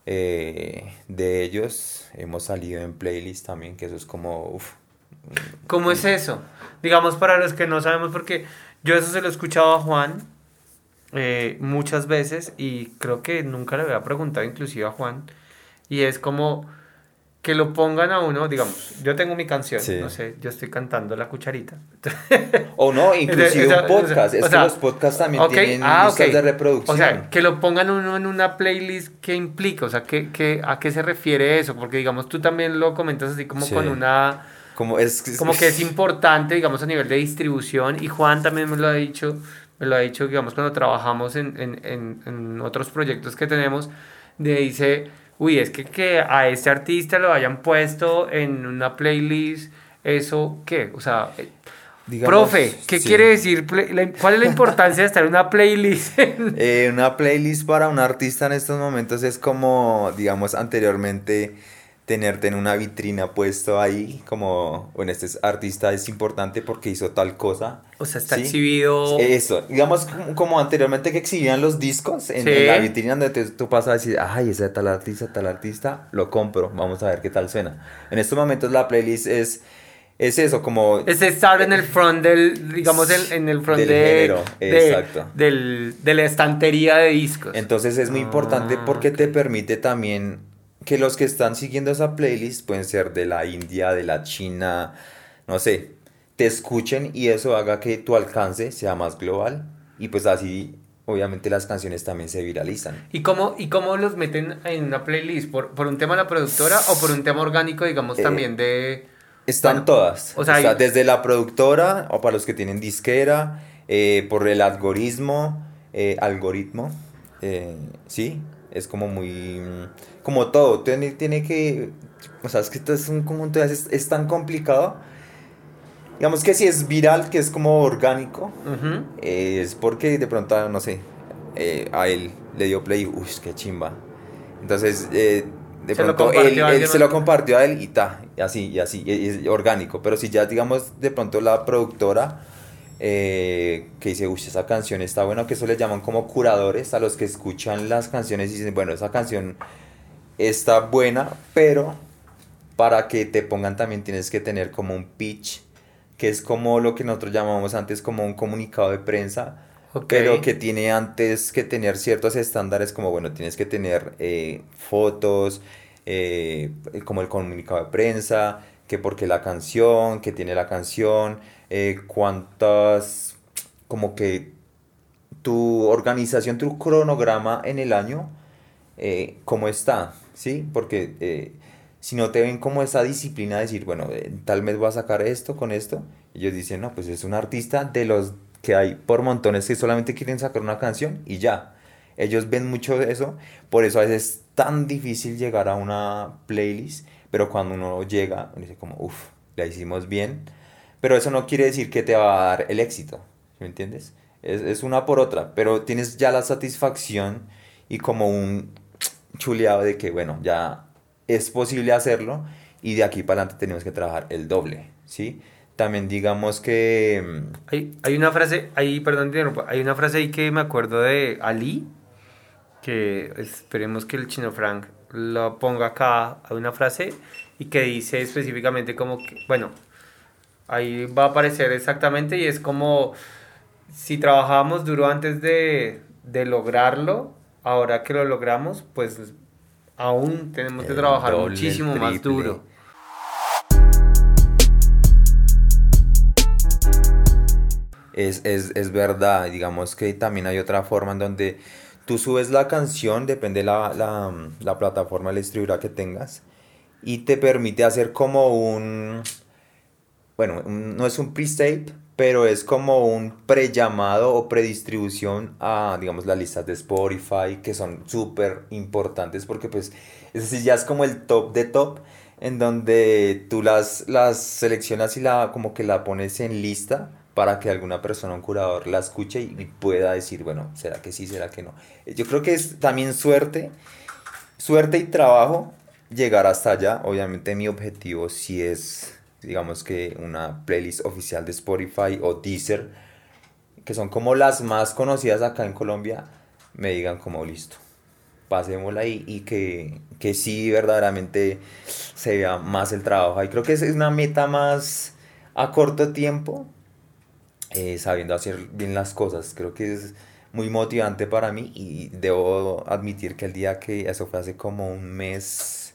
eh, de ellos. Hemos salido en playlist también, que eso es como, uf, ¿Cómo es eso? Digamos, para los que no sabemos, porque yo eso se lo he escuchado a Juan eh, muchas veces y creo que nunca le había preguntado inclusive a Juan. Y es como que lo pongan a uno, digamos, yo tengo mi canción, Sí. no sé, yo estoy cantando La Cucharita. O no, inclusive un podcast. esa- es o que sea, los podcasts también tienen ah, listas ok. de reproducción. O sea, que lo pongan uno en una playlist, ¿qué implica? O sea, ¿qué, qué, ¿a qué se refiere eso? Porque, digamos, tú también lo comentas así como Sí. con una... como es, Como que es importante, digamos, a nivel de distribución. Y Juan también me lo ha dicho, me lo ha dicho, digamos, cuando trabajamos en, en, en, en otros proyectos que tenemos, de dice, uy, es que, que a este artista lo hayan puesto en una playlist, ¿eso qué? O sea, eh, digamos, profe, ¿qué sí. quiere decir? ¿Cuál es la importancia de estar en una playlist? Eh, una playlist para un artista en estos momentos es como, digamos, anteriormente tenerte en una vitrina puesto ahí, como, bueno, este artista es importante porque hizo tal cosa. O sea, está exhibido. Eso, digamos como, anteriormente que exhibían los discos en, la vitrina donde tú pasas a decir, ay, ese tal artista, tal artista, lo compro, vamos a ver qué tal suena. En estos momentos la playlist es es eso, como... Es estar en el front del, digamos, en, el front del de, género, exacto. Del, de la estantería de discos. Entonces es muy importante ah, porque te permite también que los que están siguiendo esa playlist pueden ser de la India, de la China, no sé, te escuchen y eso haga que tu alcance sea más global y pues así obviamente las canciones también se viralizan. ¿Y cómo, y cómo los meten en una playlist? ¿Por, por un tema de la productora o por un tema orgánico, digamos, eh, también de están todas. O sea, desde la productora o para los que tienen disquera, eh, por el algoritmo, eh, algoritmo, eh, sí, es como muy, como todo, tiene, tiene que, o sea, es que esto es un conjunto, es, es tan complicado. Digamos que si es viral, que es como orgánico, es porque de pronto, no sé, a él le dio play, uy, qué chimba. Entonces, de pronto él, se lo compartió a él y ta, y así, y así, es orgánico. Pero si ya, digamos, de pronto la productora eh, que dice, uy, esa canción está buena, que eso le llaman como curadores a los que escuchan las canciones y dicen, bueno, esa canción está buena, pero para que te pongan también tienes que tener como un pitch, que es como lo que nosotros llamamos antes como un comunicado de prensa pero que tiene antes que tener ciertos estándares como, bueno, tienes que tener eh, fotos, eh, como el comunicado de prensa, que porque la canción, que tiene la canción, eh, cuántas, como que tu organización, tu cronograma en el año, cómo está, ¿sí? Porque si no te ven como esa disciplina de decir, bueno, tal vez voy a sacar esto con esto, ellos dicen, no, pues es un artista de los que hay por montones que solamente quieren sacar una canción y ya. Ellos ven mucho de eso, por eso a veces es tan difícil llegar a una playlist, pero cuando uno llega, uno dice como, uff, la hicimos bien, pero eso no quiere decir que te va a dar el éxito, ¿me entiendes? Es, es una por otra, pero tienes ya la satisfacción y como un chuleado de que, bueno, ya es posible hacerlo y de aquí para adelante tenemos que trabajar el doble, ¿sí? también digamos que... Mm, hay, hay una frase, ahí, perdón, hay una frase ahí que me acuerdo de Ali, que esperemos que el chino Frank lo ponga acá, hay una frase y que dice específicamente como que, bueno, ahí va a aparecer exactamente y es como si trabajábamos duro antes de, de lograrlo, ahora que lo logramos, pues aún tenemos que trabajar muchísimo más duro. es, es, es verdad. Digamos que también hay otra forma en donde tú subes la canción, depende la, la, la plataforma, la distribuidora que tengas, y te permite hacer como un, bueno, no es un pre-save, pero es como un pre-llamado o predistribución a, digamos, las listas de Spotify, que son súper importantes porque pues, es ya es como el top de top, en donde tú las, las seleccionas y la, como que la pones en lista para que alguna persona, un curador, la escuche y pueda decir, bueno, ¿será que sí, será que no? Yo creo que es también suerte, suerte y trabajo llegar hasta allá. Obviamente mi objetivo sí es, digamos que una playlist oficial de Spotify o Deezer, que son como las más conocidas acá en Colombia, me digan como listo. Pasémosla ahí y que, que sí verdaderamente se vea más el trabajo. Y creo que es una meta más a corto tiempo, eh, sabiendo hacer bien las cosas. Creo que es muy motivante para mí y debo admitir que el día que eso fue hace como un mes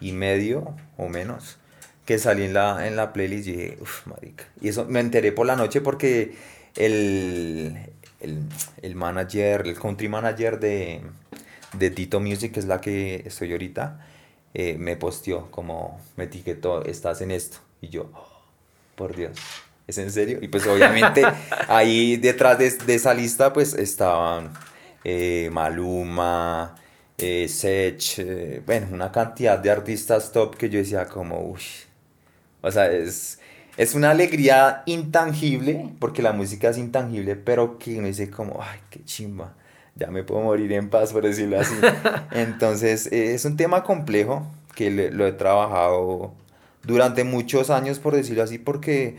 y medio o menos que salí en la, en la playlist y dije, uff, marica. Y eso me enteré por la noche porque el, el, el manager, el country manager de, de Tito Music, que es la que estoy ahorita, eh, me posteó como me etiquetó, estás en esto. Y yo, oh, por Dios. ¿es en serio? Y pues obviamente ahí detrás de, de, esa lista pues estaban eh, Maluma, eh, Sech, eh, bueno, una cantidad de artistas top que yo decía como, uy, o sea, es, es una alegría intangible, porque la música es intangible, pero que uno dice como, ay, qué chimba, ya me puedo morir en paz, por decirlo así. Entonces, es un tema complejo, que le- lo he trabajado durante muchos años, por decirlo así, porque,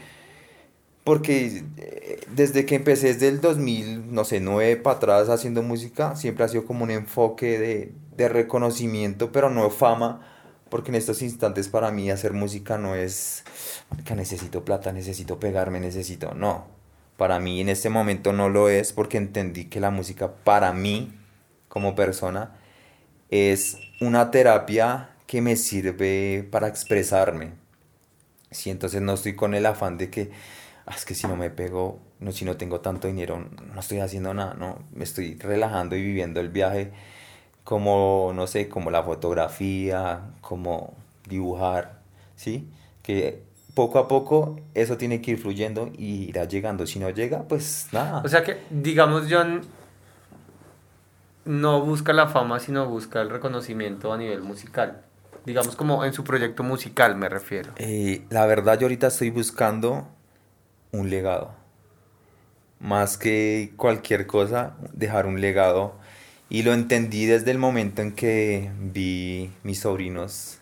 porque eh, desde que empecé desde el 2000, no sé, 9 para atrás haciendo música, siempre ha sido como un enfoque de, de reconocimiento, pero no fama, porque en estos instantes para mí hacer música no es, que necesito plata, necesito pegarme, necesito, no. Para mí en este momento no lo es porque entendí que la música para mí como persona es una terapia que me sirve para expresarme. Sí, entonces no estoy con el afán de que, "Ah, es que si no me pego, no, si no tengo tanto dinero, no estoy haciendo nada, no, me estoy relajando y viviendo el viaje como, no sé, como la fotografía, como dibujar, ¿sí? Que poco a poco eso tiene que ir fluyendo y irá llegando. Si no llega, pues nada. O sea que, digamos, John no busca la fama, sino busca el reconocimiento a nivel musical. Digamos como en su proyecto musical me refiero. Eh, la verdad, yo ahorita estoy buscando un legado. Más que cualquier cosa, dejar un legado. Y lo entendí desde el momento en que vi mis sobrinos,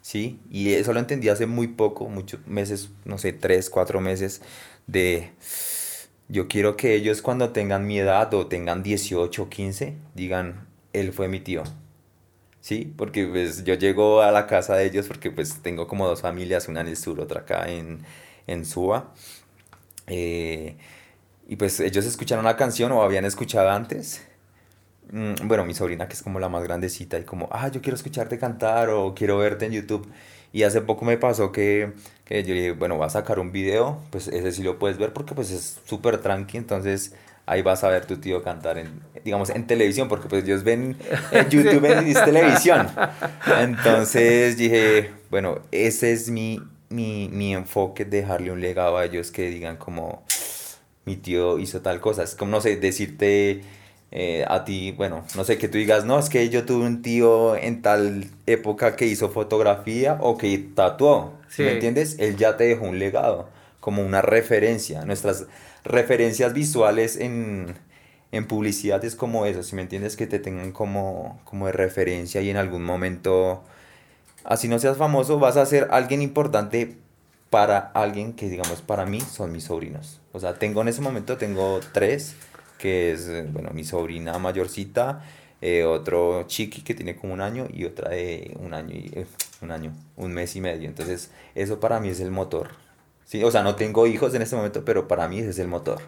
¿sí? Y eso lo entendí hace muy poco, muchos meses, no sé, tres, cuatro meses, de yo quiero que ellos cuando tengan mi edad o tengan 18 o 15, digan, él fue mi tío. Sí, porque pues yo llego a la casa de ellos porque pues tengo como dos familias, una en el sur, otra acá en, en Suba. Eh, y pues ellos escucharon la canción o habían escuchado antes. Mm, Bueno, mi sobrina que es como la más grandecita y como, ah, yo quiero escucharte cantar o quiero verte en YouTube. Y hace poco me pasó que, que yo dije, bueno, va a sacar un video, pues ese sí lo puedes ver porque pues es súper tranqui, entonces ahí vas a ver tu tío cantar en, digamos, en televisión, porque pues ellos ven en YouTube en es televisión. Entonces dije, bueno, ese es mi, mi, mi enfoque, dejarle un legado a ellos que digan como, mi tío hizo tal cosa. Es como, no sé, decirte eh, a ti, bueno, no sé, que tú digas, no, es que yo tuve un tío en tal época que hizo fotografía o que tatuó. ¿sí ¿Me entiendes? Él ya te dejó un legado, como una referencia. Nuestras referencias visuales en, en publicidad es como eso, si me entiendes, que te tengan como, como de referencia y en algún momento, así no seas famoso, vas a ser alguien importante para alguien que, digamos, para mí son mis sobrinos. O sea, tengo en ese momento, tengo tres, que es, eh, bueno, mi sobrina mayorcita, eh, otro chiqui que tiene como un año y otra de un año, y, eh, un año, un mes y medio. Entonces, eso para mí es el motor. Sí, o sea, no tengo hijos en este momento, pero para mí ese es el motor.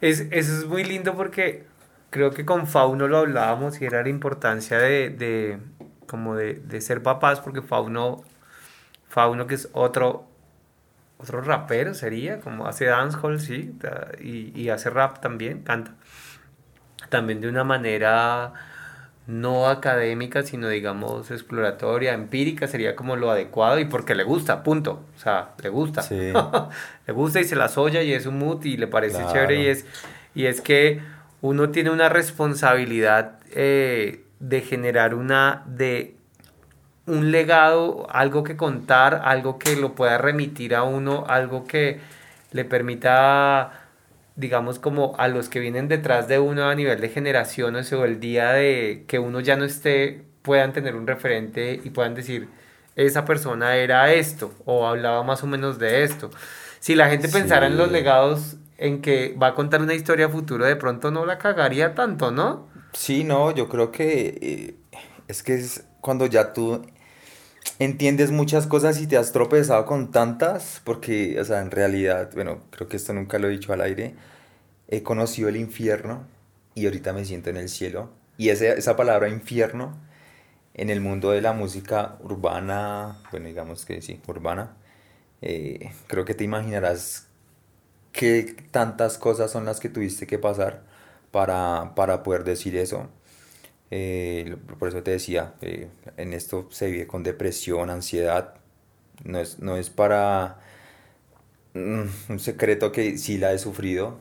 Es, eso es muy lindo porque creo que con Fauno lo hablábamos y era la importancia de, de como de, de ser papás porque Fauno, Fauno que es otro, otro rapero sería, como hace dancehall, sí, y, y hace rap también, canta. También de una manera no académica, sino digamos exploratoria, empírica, sería como lo adecuado y porque le gusta, punto. O sea, le gusta. Sí. le gusta y se la soya y es un mood y le parece Claro. chévere y es, y es que uno tiene una responsabilidad eh, de generar una, de un legado, algo que contar, algo que lo pueda remitir a uno, algo que le permita, digamos, como a los que vienen detrás de uno a nivel de generaciones o el día de que uno ya no esté, puedan tener un referente y puedan decir, esa persona era esto o hablaba más o menos de esto. Si la gente pensara en los legados en que va a contar una historia a futuro, de pronto no la cagaría tanto, ¿no? Sí, no, yo creo que eh, es que es cuando ya tú entiendes muchas cosas y te has tropezado con tantas, porque, o sea, en realidad, bueno, creo que esto nunca lo he dicho al aire, he conocido el infierno y ahorita me siento en el cielo. Y ese- esa palabra infierno en el mundo de la música urbana, bueno, digamos que sí, urbana, eh, creo que te imaginarás qué tantas cosas son las que tuviste que pasar para, para poder decir eso. Eh, por eso te decía, eh, en esto se vive con depresión, ansiedad. No es, no es para mm, un secreto que sí la he sufrido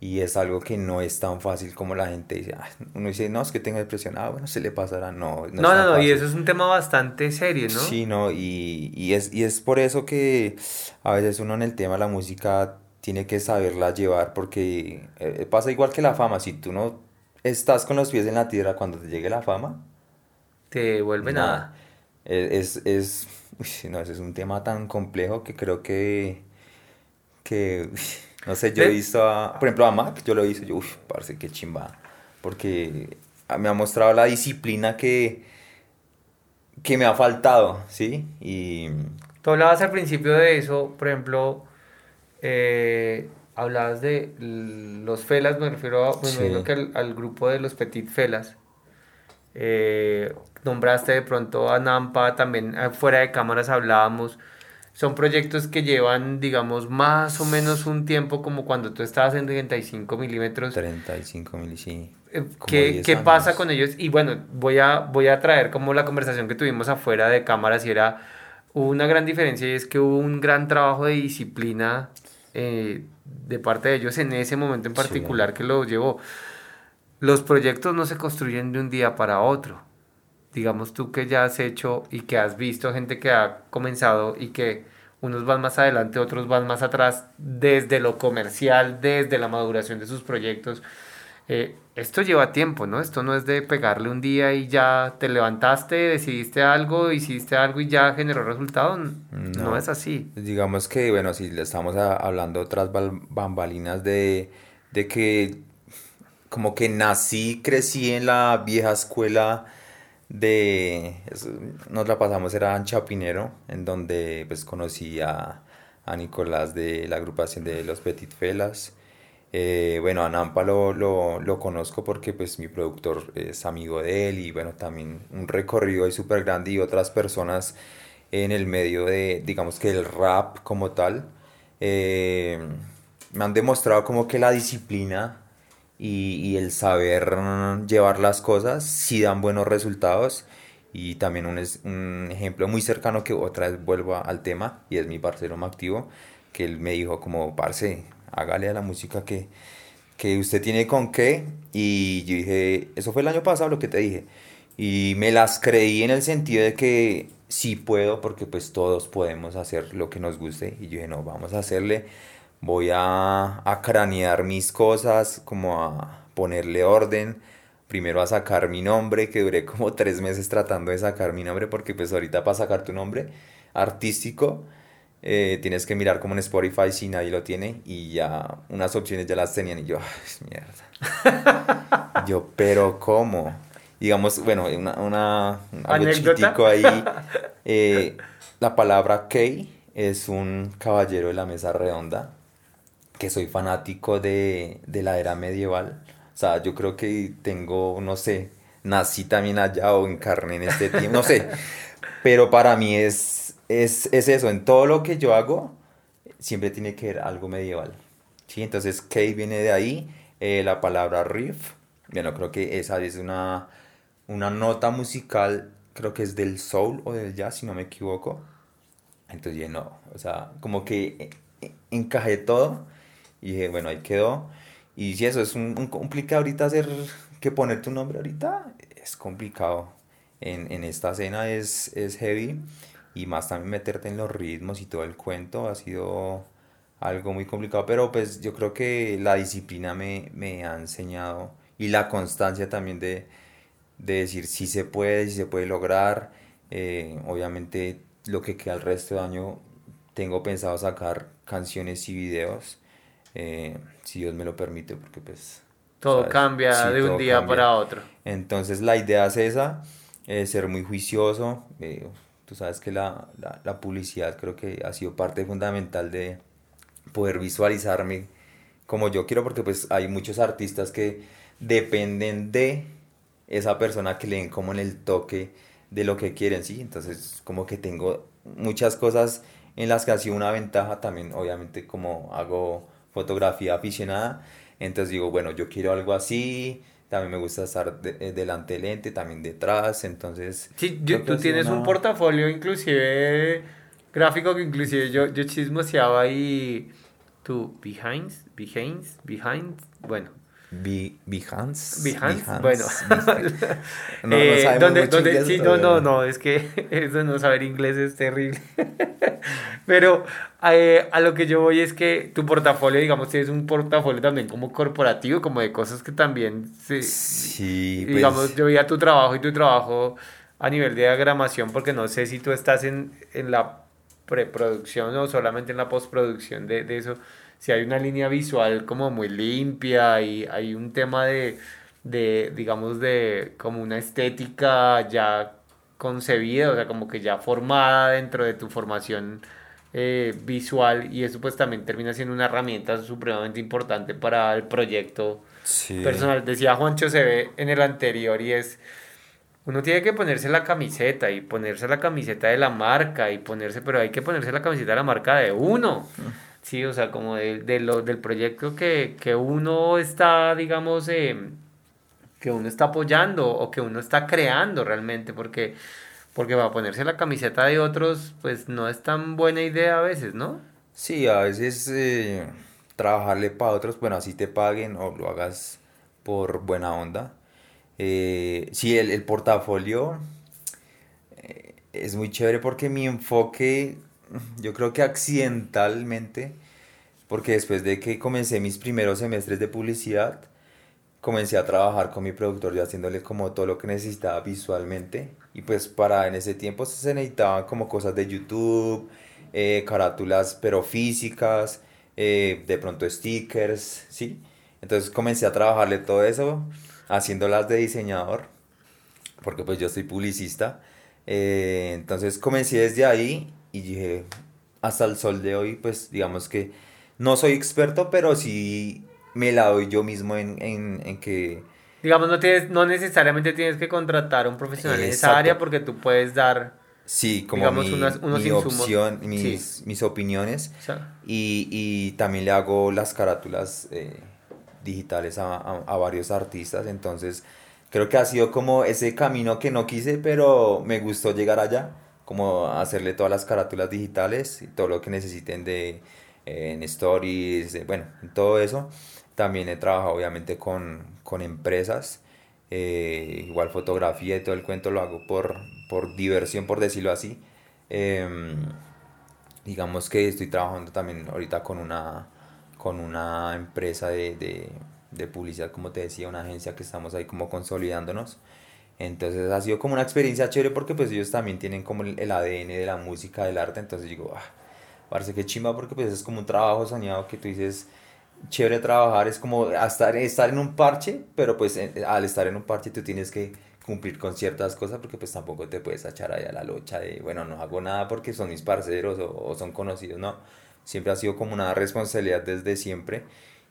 y es algo que no es tan fácil como la gente dice. "Ah", uno dice, no, es que tengo depresión, ah, bueno, se le pasará. No, no, No, no, no, y eso es un tema bastante serio, ¿no? Sí, no, y, y es, y es por eso que a veces uno en el tema de la música tiene que saberla llevar, porque eh, pasa igual que la fama, si tú no estás con los pies en la tierra cuando te llegue la fama, Te vuelve nada. es, es, no, ese es un tema tan complejo que creo que, que no sé, yo he visto, a, por ejemplo, a Mac, yo lo he visto, yo, uff, parece que chimba, porque me ha mostrado la disciplina que, que me ha faltado, ¿sí? Y... Tú hablabas al principio de eso, por ejemplo, eh, hablabas de los felas, me refiero a, bueno, que al, grupo de los petit felas. Eh, nombraste de pronto a Nampa, también eh, fuera de cámaras hablábamos. Son proyectos que llevan, digamos, más o menos un tiempo como cuando tú estabas en 35 milímetros. 35 milímetros, sí. Eh, ¿Qué, ¿qué pasa con ellos? Y bueno, voy a, voy a traer como la conversación que tuvimos afuera de cámaras y era una gran diferencia y es que hubo un gran trabajo de disciplina eh, de parte de ellos en ese momento en particular que lo llevó. Los proyectos no se construyen de un día para otro. Digamos tú que ya has hecho y que has visto gente que ha comenzado y que unos van más adelante, otros van más atrás, desde lo comercial, desde la maduración de sus proyectos. Eh, esto lleva tiempo, ¿no? Esto no es de pegarle un día y ya te levantaste, decidiste algo, hiciste algo y ya generó resultado. No, es así. Digamos que, bueno, si le estamos hablando otras bambalinas de, de que como que nací, crecí en la vieja escuela de, nos la pasamos, era en Chapinero, en donde pues conocí a, a Nicolás de la agrupación de los Petit Felas. Eh, bueno, a Nampa lo, lo, conozco porque pues mi productor es amigo de él y bueno, también un recorrido ahí súper grande y otras personas en el medio de, digamos que el rap como tal, eh, me han demostrado como que la disciplina y, el saber llevar las cosas sí dan buenos resultados y también un, un ejemplo muy cercano que otra vez vuelvo al tema y es mi parcero activo que él me dijo como, parce, hágale a la música que, que usted tiene con qué. Y yo dije, eso fue el año pasado lo que te dije. Y me las creí en el sentido de que sí puedo, porque pues todos podemos hacer lo que nos guste. Y yo dije, no, vamos a hacerle, voy a, a cranear mis cosas, como a ponerle orden. Primero a sacar mi nombre, que duré como tres meses tratando de sacar mi nombre, porque pues ahorita para sacar tu nombre artístico eh, tienes que mirar como en Spotify si nadie lo tiene y ya unas opciones ya las tenían y yo, ay, mierda. yo, pero ¿cómo? Digamos, bueno, una, una algo chiquitico ahí. Eh, la palabra Key es un caballero de la mesa redonda, que soy fanático de, de la era medieval. O sea, yo creo que tengo, no sé, nací también allá o encarné en este tiempo, no sé. Pero para mí es es, eso, en todo lo que yo hago, siempre tiene que ver algo medieval. ¿sí? Entonces, K viene de ahí, eh, la palabra riff, bueno, creo que esa es una, una nota musical, creo que es del soul o del jazz, si no me equivoco. Entonces, no, o sea, como que eh, encajé todo y dije, bueno, ahí quedó. Y si eso es un, complicado ahorita hacer que poner tu nombre ahorita, es complicado. En, en esta escena es, es heavy y más también meterte en los ritmos y todo el cuento ha sido algo muy complicado, pero pues yo creo que la disciplina me, me ha enseñado y la constancia también de, de decir si se puede, si se puede lograr. Eh, obviamente lo que queda el resto de año tengo pensado sacar canciones y videos, eh, si Dios me lo permite, porque pues... Todo cambia de un día para otro. Entonces la idea es esa, eh, ser muy juicioso. Tú sabes que la, la, publicidad creo que ha sido parte fundamental de poder visualizarme como yo quiero, porque pues hay muchos artistas que dependen de esa persona que le den como en el toque de lo que quieren, ¿sí? Entonces como que tengo muchas cosas en las que ha sido una ventaja también, obviamente como hago fotografía aficionada, entonces digo, bueno, yo quiero algo así, también me gusta estar eh, delante del lente, también detrás, entonces... Sí, tú tienes un portafolio inclusive gráfico que inclusive yo, yo chismoseaba y tú, behind, behind, behind, bueno. Be, Behance. Behance, bueno. no, eh, no donde, donde, sí, no, no, no, es que eso no saber inglés es terrible. Pero eh, a lo que yo voy es que tu portafolio, digamos, tienes un portafolio también como corporativo, como de cosas que también, sí, sí digamos, pues yo veía tu trabajo y tu trabajo a nivel de diagramación, porque no sé si tú estás en, en la preproducción o solamente en la postproducción de, de eso, si hay una línea visual como muy limpia y hay un tema de, de, digamos, de como una estética ya concebida, o sea, como que ya formada dentro de tu formación eh, visual y eso pues también termina siendo una herramienta supremamente importante para el proyecto personal. Decía Juancho, se ve en el anterior y es, uno tiene que ponerse la camiseta y ponerse la camiseta de la marca y ponerse, pero hay que ponerse la camiseta de la marca de uno. Sí, o sea, como de, de lo, del proyecto que, que, uno está, digamos, eh, que uno está apoyando o que uno está creando realmente, porque porque va a ponerse la camiseta de otros, pues no es tan buena idea a veces, ¿no? Sí, a veces eh, trabajarle para otros, bueno, así te paguen o lo hagas por buena onda. Eh, sí, el, el portafolio eh, es muy chévere porque mi enfoque, yo creo que accidentalmente, porque después de que comencé mis primeros semestres de publicidad, comencé a trabajar con mi productor ya haciéndole como todo lo que necesitaba visualmente y pues para en ese tiempo se necesitaban como cosas de YouTube, eh, carátulas pero físicas, eh, de pronto stickers, ¿sí? Entonces comencé a trabajarle todo eso, haciéndolas de diseñador, porque pues yo soy publicista. Eh, entonces comencé desde ahí y dije, hasta el sol de hoy, pues digamos que no soy experto, pero sí me la doy yo mismo en, en, en que... Digamos, no, tienes, no necesariamente tienes que contratar a un profesional en esa área porque tú puedes dar... Sí, como digamos, mi, unos, unos mi opción, mis, mis opiniones. y, y, también le hago las carátulas eh, digitales a, a, a, varios artistas. Entonces, creo que ha sido como ese camino que no quise, pero me gustó llegar allá. Como hacerle todas las carátulas digitales y todo lo que necesiten de eh, en stories, bueno, en todo eso. También he trabajado obviamente con, con empresas, eh, igual fotografía y todo el cuento lo hago por, por diversión, por decirlo así. Em, digamos que estoy trabajando también ahorita con una, con una empresa de, de, de publicidad, como te decía, una agencia que estamos ahí como consolidándonos. Entonces ha sido como una experiencia chévere porque pues ellos también tienen como el, ADN de la música, del arte, entonces digo, ah, parece que chimba porque pues es como un trabajo soñado que tú dices, chévere trabajar es como estar, estar en un parche, pero pues al estar en un parche tú tienes que cumplir con ciertas cosas porque pues tampoco te puedes echar ahí a la locha de, bueno, no hago nada porque son mis parceros o, son conocidos, no. Siempre ha sido como una responsabilidad desde siempre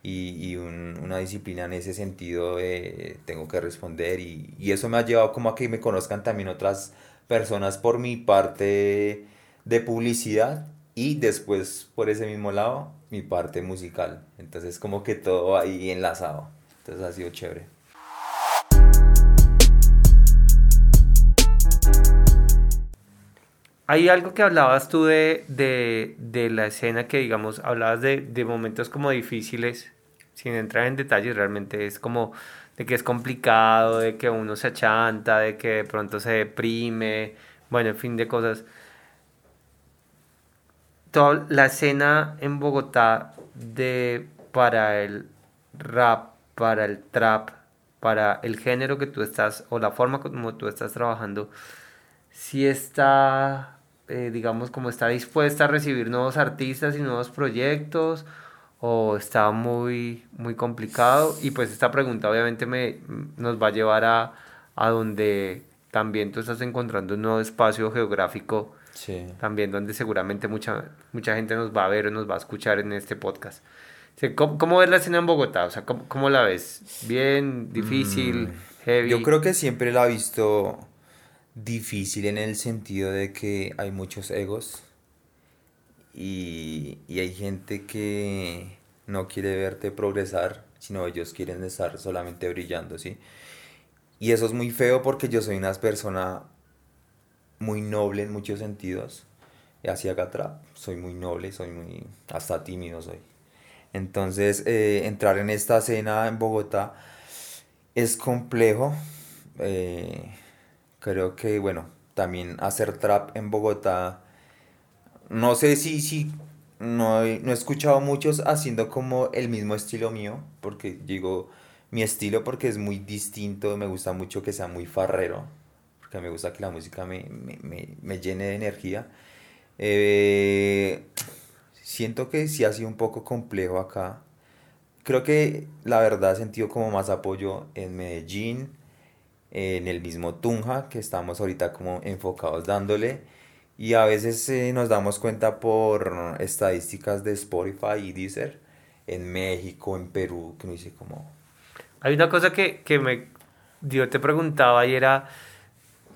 y, y un, una disciplina en ese sentido de tengo que responder y, y eso me ha llevado como a que me conozcan también otras personas por mi parte de publicidad y después por ese mismo lado mi parte musical. Entonces como que todo ahí enlazado. Entonces ha sido chévere. Hay algo que hablabas tú de, de, de la escena que, digamos, hablabas de, de, momentos como difíciles, sin entrar en detalles, realmente es como de que es complicado, de que uno se achanta, de que de pronto se deprime, bueno, en fin de cosas. Toda la escena en Bogotá de para el rap, para el trap, para el género que tú estás o la forma como tú estás trabajando, si está, eh, digamos, como está dispuesta a recibir nuevos artistas y nuevos proyectos o está muy, muy complicado. Y pues esta pregunta obviamente me, nos va a llevar a, a donde también tú estás encontrando un nuevo espacio geográfico también donde seguramente mucha, mucha gente nos va a ver o nos va a escuchar en este podcast. ¿Cómo, cómo ves la escena en Bogotá? O sea, ¿cómo, cómo la ves? ¿Bien? ¿Difícil? Mm, ¿Heavy? Yo creo que siempre la he visto difícil en el sentido de que hay muchos egos y, y hay gente que no quiere verte progresar, sino ellos quieren estar solamente brillando, ¿sí? Y eso es muy feo porque yo soy una persona muy noble en muchos sentidos. Hacia acá atrás soy muy noble, soy muy, hasta tímido soy. Entonces, eh, entrar en esta escena en Bogotá es complejo. Eh, creo que, bueno, también hacer trap en Bogotá, no sé si, si no, he, no he escuchado muchos haciendo como el mismo estilo mío, porque digo mi estilo porque es muy distinto, me gusta mucho que sea muy farrero porque me gusta que la música me, me, me, me llene de energía. Eh, siento que sí ha sido un poco complejo acá. Creo que la verdad he sentido como más apoyo en Medellín, en el mismo Tunja, que estamos ahorita como enfocados dándole. Y a veces eh, nos damos cuenta por estadísticas de Spotify y Deezer en México, en Perú, que nos dice como... Hay una cosa que, que me, yo te preguntaba y era,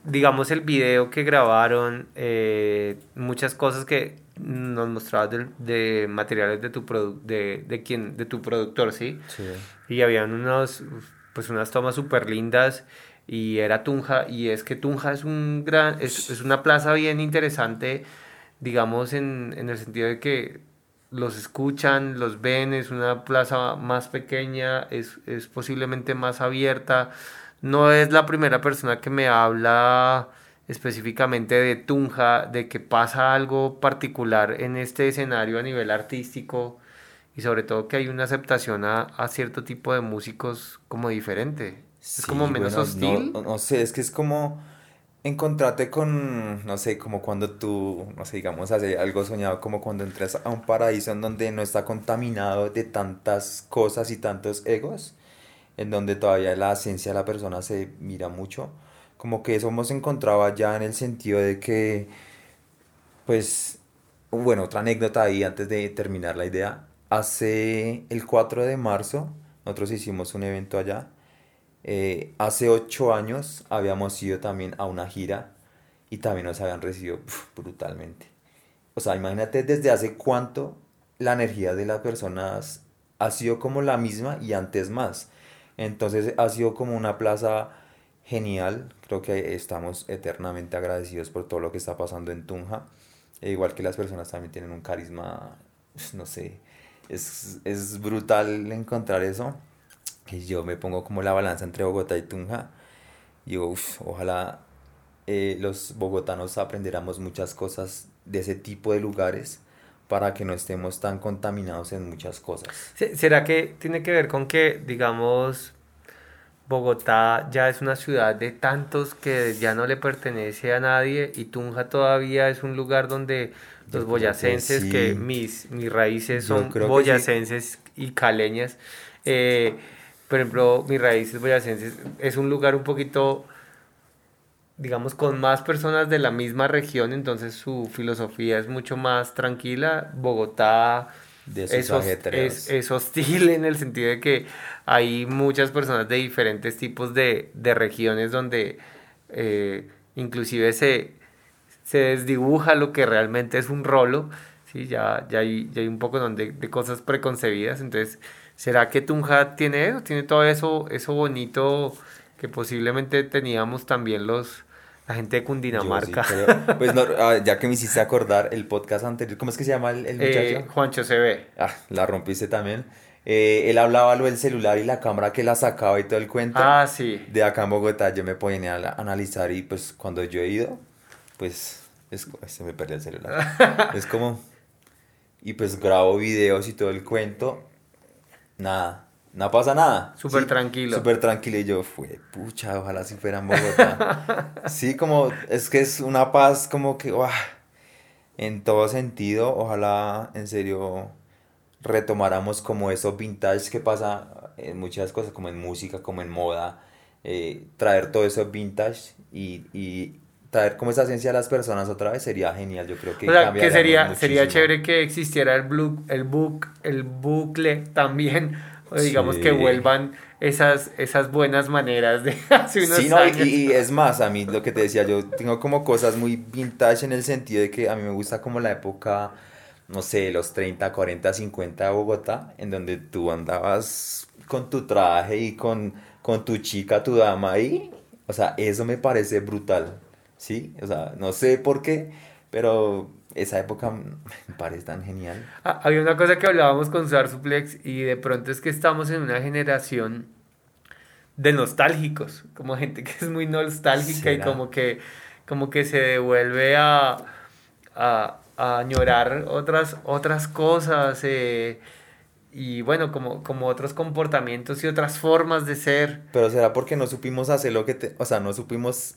digamos, el video que grabaron, eh, muchas cosas que nos mostrabas de, de materiales de tu, produ de, de, quien, de tu productor, ¿sí? Sí. Y habían unos, pues unas tomas súper lindas y era Tunja y es que Tunja es un gran es, es una plaza bien interesante digamos en, en, el sentido de que los escuchan los ven es una plaza más pequeña es, es posiblemente más abierta. No es la primera persona que me habla específicamente de Tunja de que pasa algo particular en este escenario a nivel artístico y sobre todo que hay una aceptación a, a cierto tipo de músicos como diferente es como menos bueno, hostil. No, no sé, es que es como encontrarte con, no sé, como cuando tú, no sé, digamos, hace algo soñado, como cuando entras a un paraíso en donde no está contaminado de tantas cosas y tantos egos, en donde todavía la esencia de la persona se mira mucho. Como que eso hemos encontrado allá en el sentido de que, pues, bueno, otra anécdota ahí antes de terminar la idea. Hace el 4 de marzo, nosotros hicimos un evento allá eh, hace ocho años habíamos ido también a una gira y también nos habían recibido brutalmente. O sea, imagínate desde hace cuánto la energía de las personas ha sido como la misma y antes más. Entonces ha sido como una plaza genial. Creo que estamos eternamente agradecidos por todo lo que está pasando en Tunja. E igual que las personas también tienen un carisma, no sé, es, es brutal encontrar eso que yo me pongo como la balanza entre Bogotá y Tunja. Digo, uf, ojalá eh, los bogotanos aprendiéramos muchas cosas de ese tipo de lugares para que no estemos tan contaminados en muchas cosas. ¿Será que tiene que ver con que, digamos, Bogotá ya es una ciudad de tantos que ya no le pertenece a nadie y Tunja todavía es un lugar donde los boyacenses, que, sí. que, mis, mis raíces son boyacenses sí. y caleñas, eh, por ejemplo, mis raíces boyacenses es un lugar un poquito, digamos, con más personas de la misma región, entonces su filosofía es mucho más tranquila. Bogotá es, es, es, hostil en el sentido de que hay muchas personas de diferentes tipos de, de regiones donde eh, inclusive se, se desdibuja lo que realmente es un rolo. ¿sí? Ya, ya, hay, ya hay un poco donde, de cosas preconcebidas, entonces ¿Será que Tunja tiene eso? Tiene todo eso, eso bonito que posiblemente teníamos también los la gente de Cundinamarca. Sí pues no, ya que me hiciste acordar el podcast anterior, ¿cómo es que se llama el, el muchacho? Eh, Juancho CB. Ah, la rompiste también. Eh, él hablaba lo del celular y la cámara que la sacaba y todo el cuento. Ah, sí. De acá en Bogotá yo me ponía a analizar y pues cuando yo he ido, pues es, se me perdió el celular. es como... Y pues grabo videos y todo el cuento nada, no pasa nada. Súper sí, tranquilo. Súper tranquilo. Y yo, fue, pucha, ojalá si fuera en Bogotá. sí, como, es que es una paz como que, ¡guau! en todo sentido, ojalá en serio retomáramos como eso vintage que pasa en muchas cosas, como en música, como en moda, eh, traer todo eso vintage y, y traer como esa esencia a las personas otra vez sería genial, yo creo que o sea, que sería, sería chévere que existiera el, blue, el, book, el bucle también, o digamos sí. que vuelvan esas, esas buenas maneras de hace unos sí, no, años. Y, y, es más, a mí lo que te decía, yo tengo como cosas muy vintage en el sentido de que a mí me gusta como la época, no sé, los 30, 40, 50 de Bogotá, en donde tú andabas con tu traje y con, con tu chica, tu dama ahí, o sea, eso me parece brutal. ¿Sí? O sea, no sé por qué, pero esa época me parece tan genial. Ah, había una cosa que hablábamos con Sar Suplex y de pronto es que estamos en una generación de nostálgicos, como gente que es muy nostálgica ¿Será? y como que, como que se devuelve a, a, a añorar otras, otras cosas eh, y bueno, como, como otros comportamientos y otras formas de ser. Pero será porque no supimos hacer lo que te, o sea, no supimos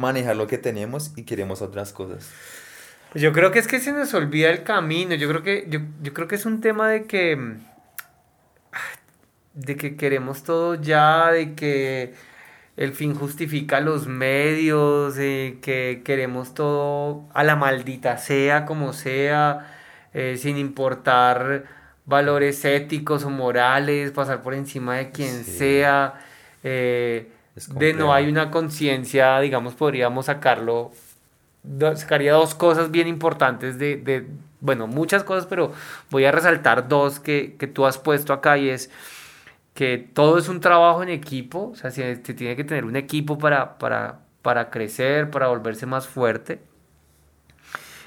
manejar lo que tenemos y queremos otras cosas. Yo creo que es que se nos olvida el camino. Yo creo que, yo, yo creo que es un tema de que. de que queremos todo ya, de que el fin justifica los medios, de que queremos todo a la maldita sea, como sea, eh, sin importar valores éticos o morales, pasar por encima de quien sea. Eh, de no hay una conciencia, digamos, podríamos sacarlo, sacaría dos cosas bien importantes de, de, bueno, muchas cosas, pero voy a resaltar dos que, que tú has puesto acá y es que todo es un trabajo en equipo, o sea, se, tiene que tener un equipo para, para, para crecer, para volverse más fuerte.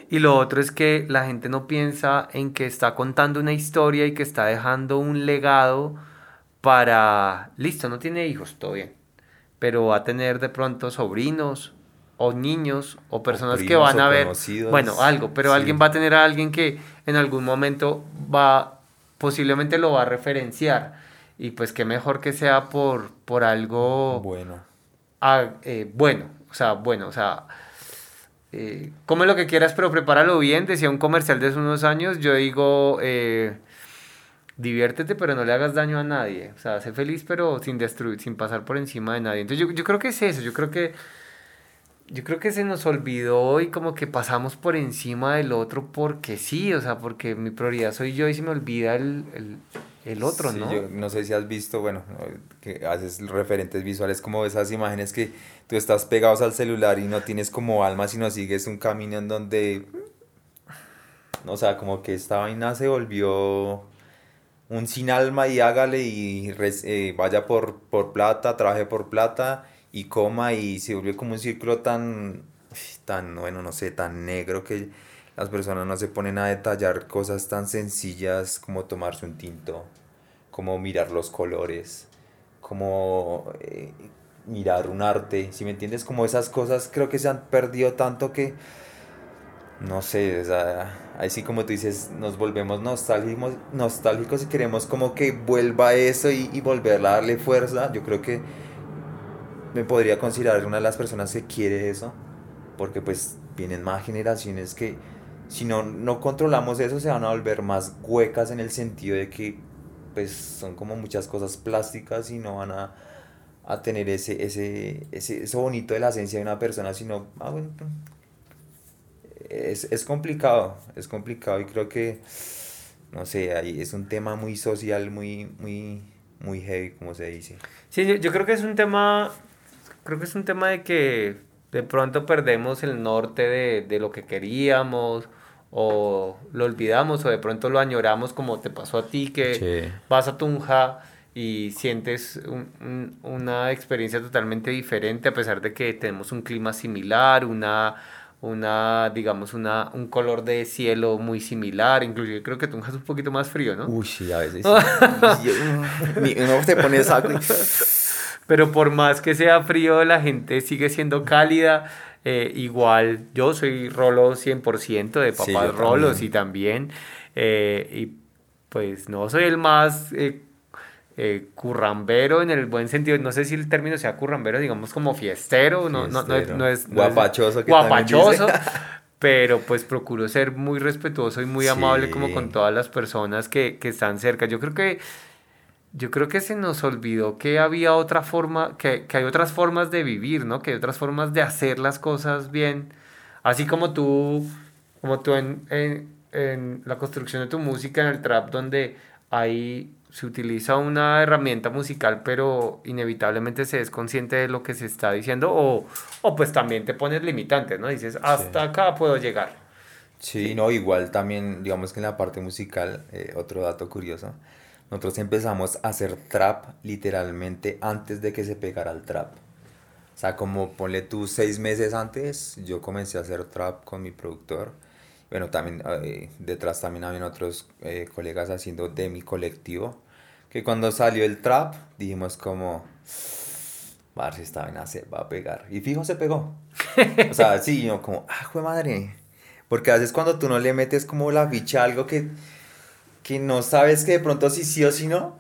Y lo otro es que la gente no piensa en que está contando una historia y que está dejando un legado para, listo, no tiene hijos, todo bien, pero va a tener de pronto sobrinos o niños o personas que van a ver, bueno, algo, pero alguien va a tener a alguien que en algún momento va, posiblemente lo va a referenciar. Y pues qué mejor que sea por, por algo bueno. eh, bueno, o sea, bueno, o sea, eh, come lo que quieras, pero prepáralo bien. Decía un comercial de hace unos años, yo digo, eh, diviértete, pero no le hagas daño a nadie. O sea, sé feliz, pero sin destruir, sin pasar por encima de nadie. Entonces yo, yo creo que es eso, yo creo que yo creo que se nos olvidó y como que pasamos por encima del otro porque sí, o sea, porque mi prioridad soy yo y se me olvida el, el, el otro, sí, ¿no? Yo no sé si has visto, bueno, que haces referentes visuales como esas imágenes que tú estás pegados al celular y no tienes como alma, sino sigues un camino en donde, o sea, como que esta vaina se volvió un sin alma y hágale y eh, vaya por, por plata, trabaje por plata y coma y se volvió como un círculo tan, tan, bueno, no sé, tan negro que las personas no se ponen a detallar cosas tan sencillas como tomarse un tinto, como mirar los colores, como eh, mirar un arte, si me entiendes, como esas cosas creo que se han perdido tanto que, no sé, o sea, así como tú dices, nos volvemos nostálgicos, nostálgicos y queremos como que vuelva eso y, y volver a darle fuerza, yo creo que me podría considerar una de las personas que quiere eso, porque pues vienen más generaciones que si no, no controlamos eso se van a volver más huecas en el sentido de que pues son como muchas cosas plásticas y no van a, a tener ese, ese, ese, eso bonito de la esencia de una persona, sino, ah, bueno, es, es complicado, es complicado y creo que, no sé, ahí es un tema muy social, muy, muy, muy heavy, como se dice. Sí, yo, yo creo que es un tema creo que es un tema de que de pronto perdemos el norte de, de lo que queríamos o lo olvidamos o de pronto lo añoramos como te pasó a ti que vas a Tunja y sientes un, una experiencia totalmente diferente a pesar de que tenemos un clima similar, una, una digamos, una, un color de cielo muy similar, inclusive creo que es un poquito más frío, ¿no? Uy, sí, a veces. uno se pone saco pero por más que sea frío, la gente sigue siendo cálida. Eh, igual, yo soy Rolo 100% de papás Rolos y también. Eh, y pues no soy el más eh, currambero en el buen sentido. No sé si el término sea currambero, digamos como fiestero. No, no, no, es, guapachoso. guapachoso. pero pues procuro ser muy respetuoso y muy amable como con todas las personas que, que están cerca. Yo creo que yo creo que se nos olvidó que había otra forma, que, que, hay otras formas de vivir, ¿no? Que hay otras formas de hacer las cosas bien. Así como tú, como tú en, en, en la construcción de tu música, en el trap, donde ahí se utiliza una herramienta musical, pero inevitablemente se es consciente de lo que se está diciendo, o, o pues también te pones limitantes, ¿no? Dices, hasta acá puedo llegar. Sí, no, igual también, digamos que en la parte musical, eh, otro dato curioso, nosotros empezamos a hacer trap literalmente antes de que se pegara el trap. O sea, como ponle tú seis meses antes, yo comencé a hacer trap con mi productor. Bueno, también eh, detrás también habían otros eh, colegas haciendo de mi colectivo. Que cuando salió el trap, dijimos como, si esta vaina se va a pegar. Y fijo, se pegó. o sea, sí, yo como, ah, jue madre. Porque a veces cuando tú no le metes como la ficha a algo que que no sabes que de pronto si sí o si no,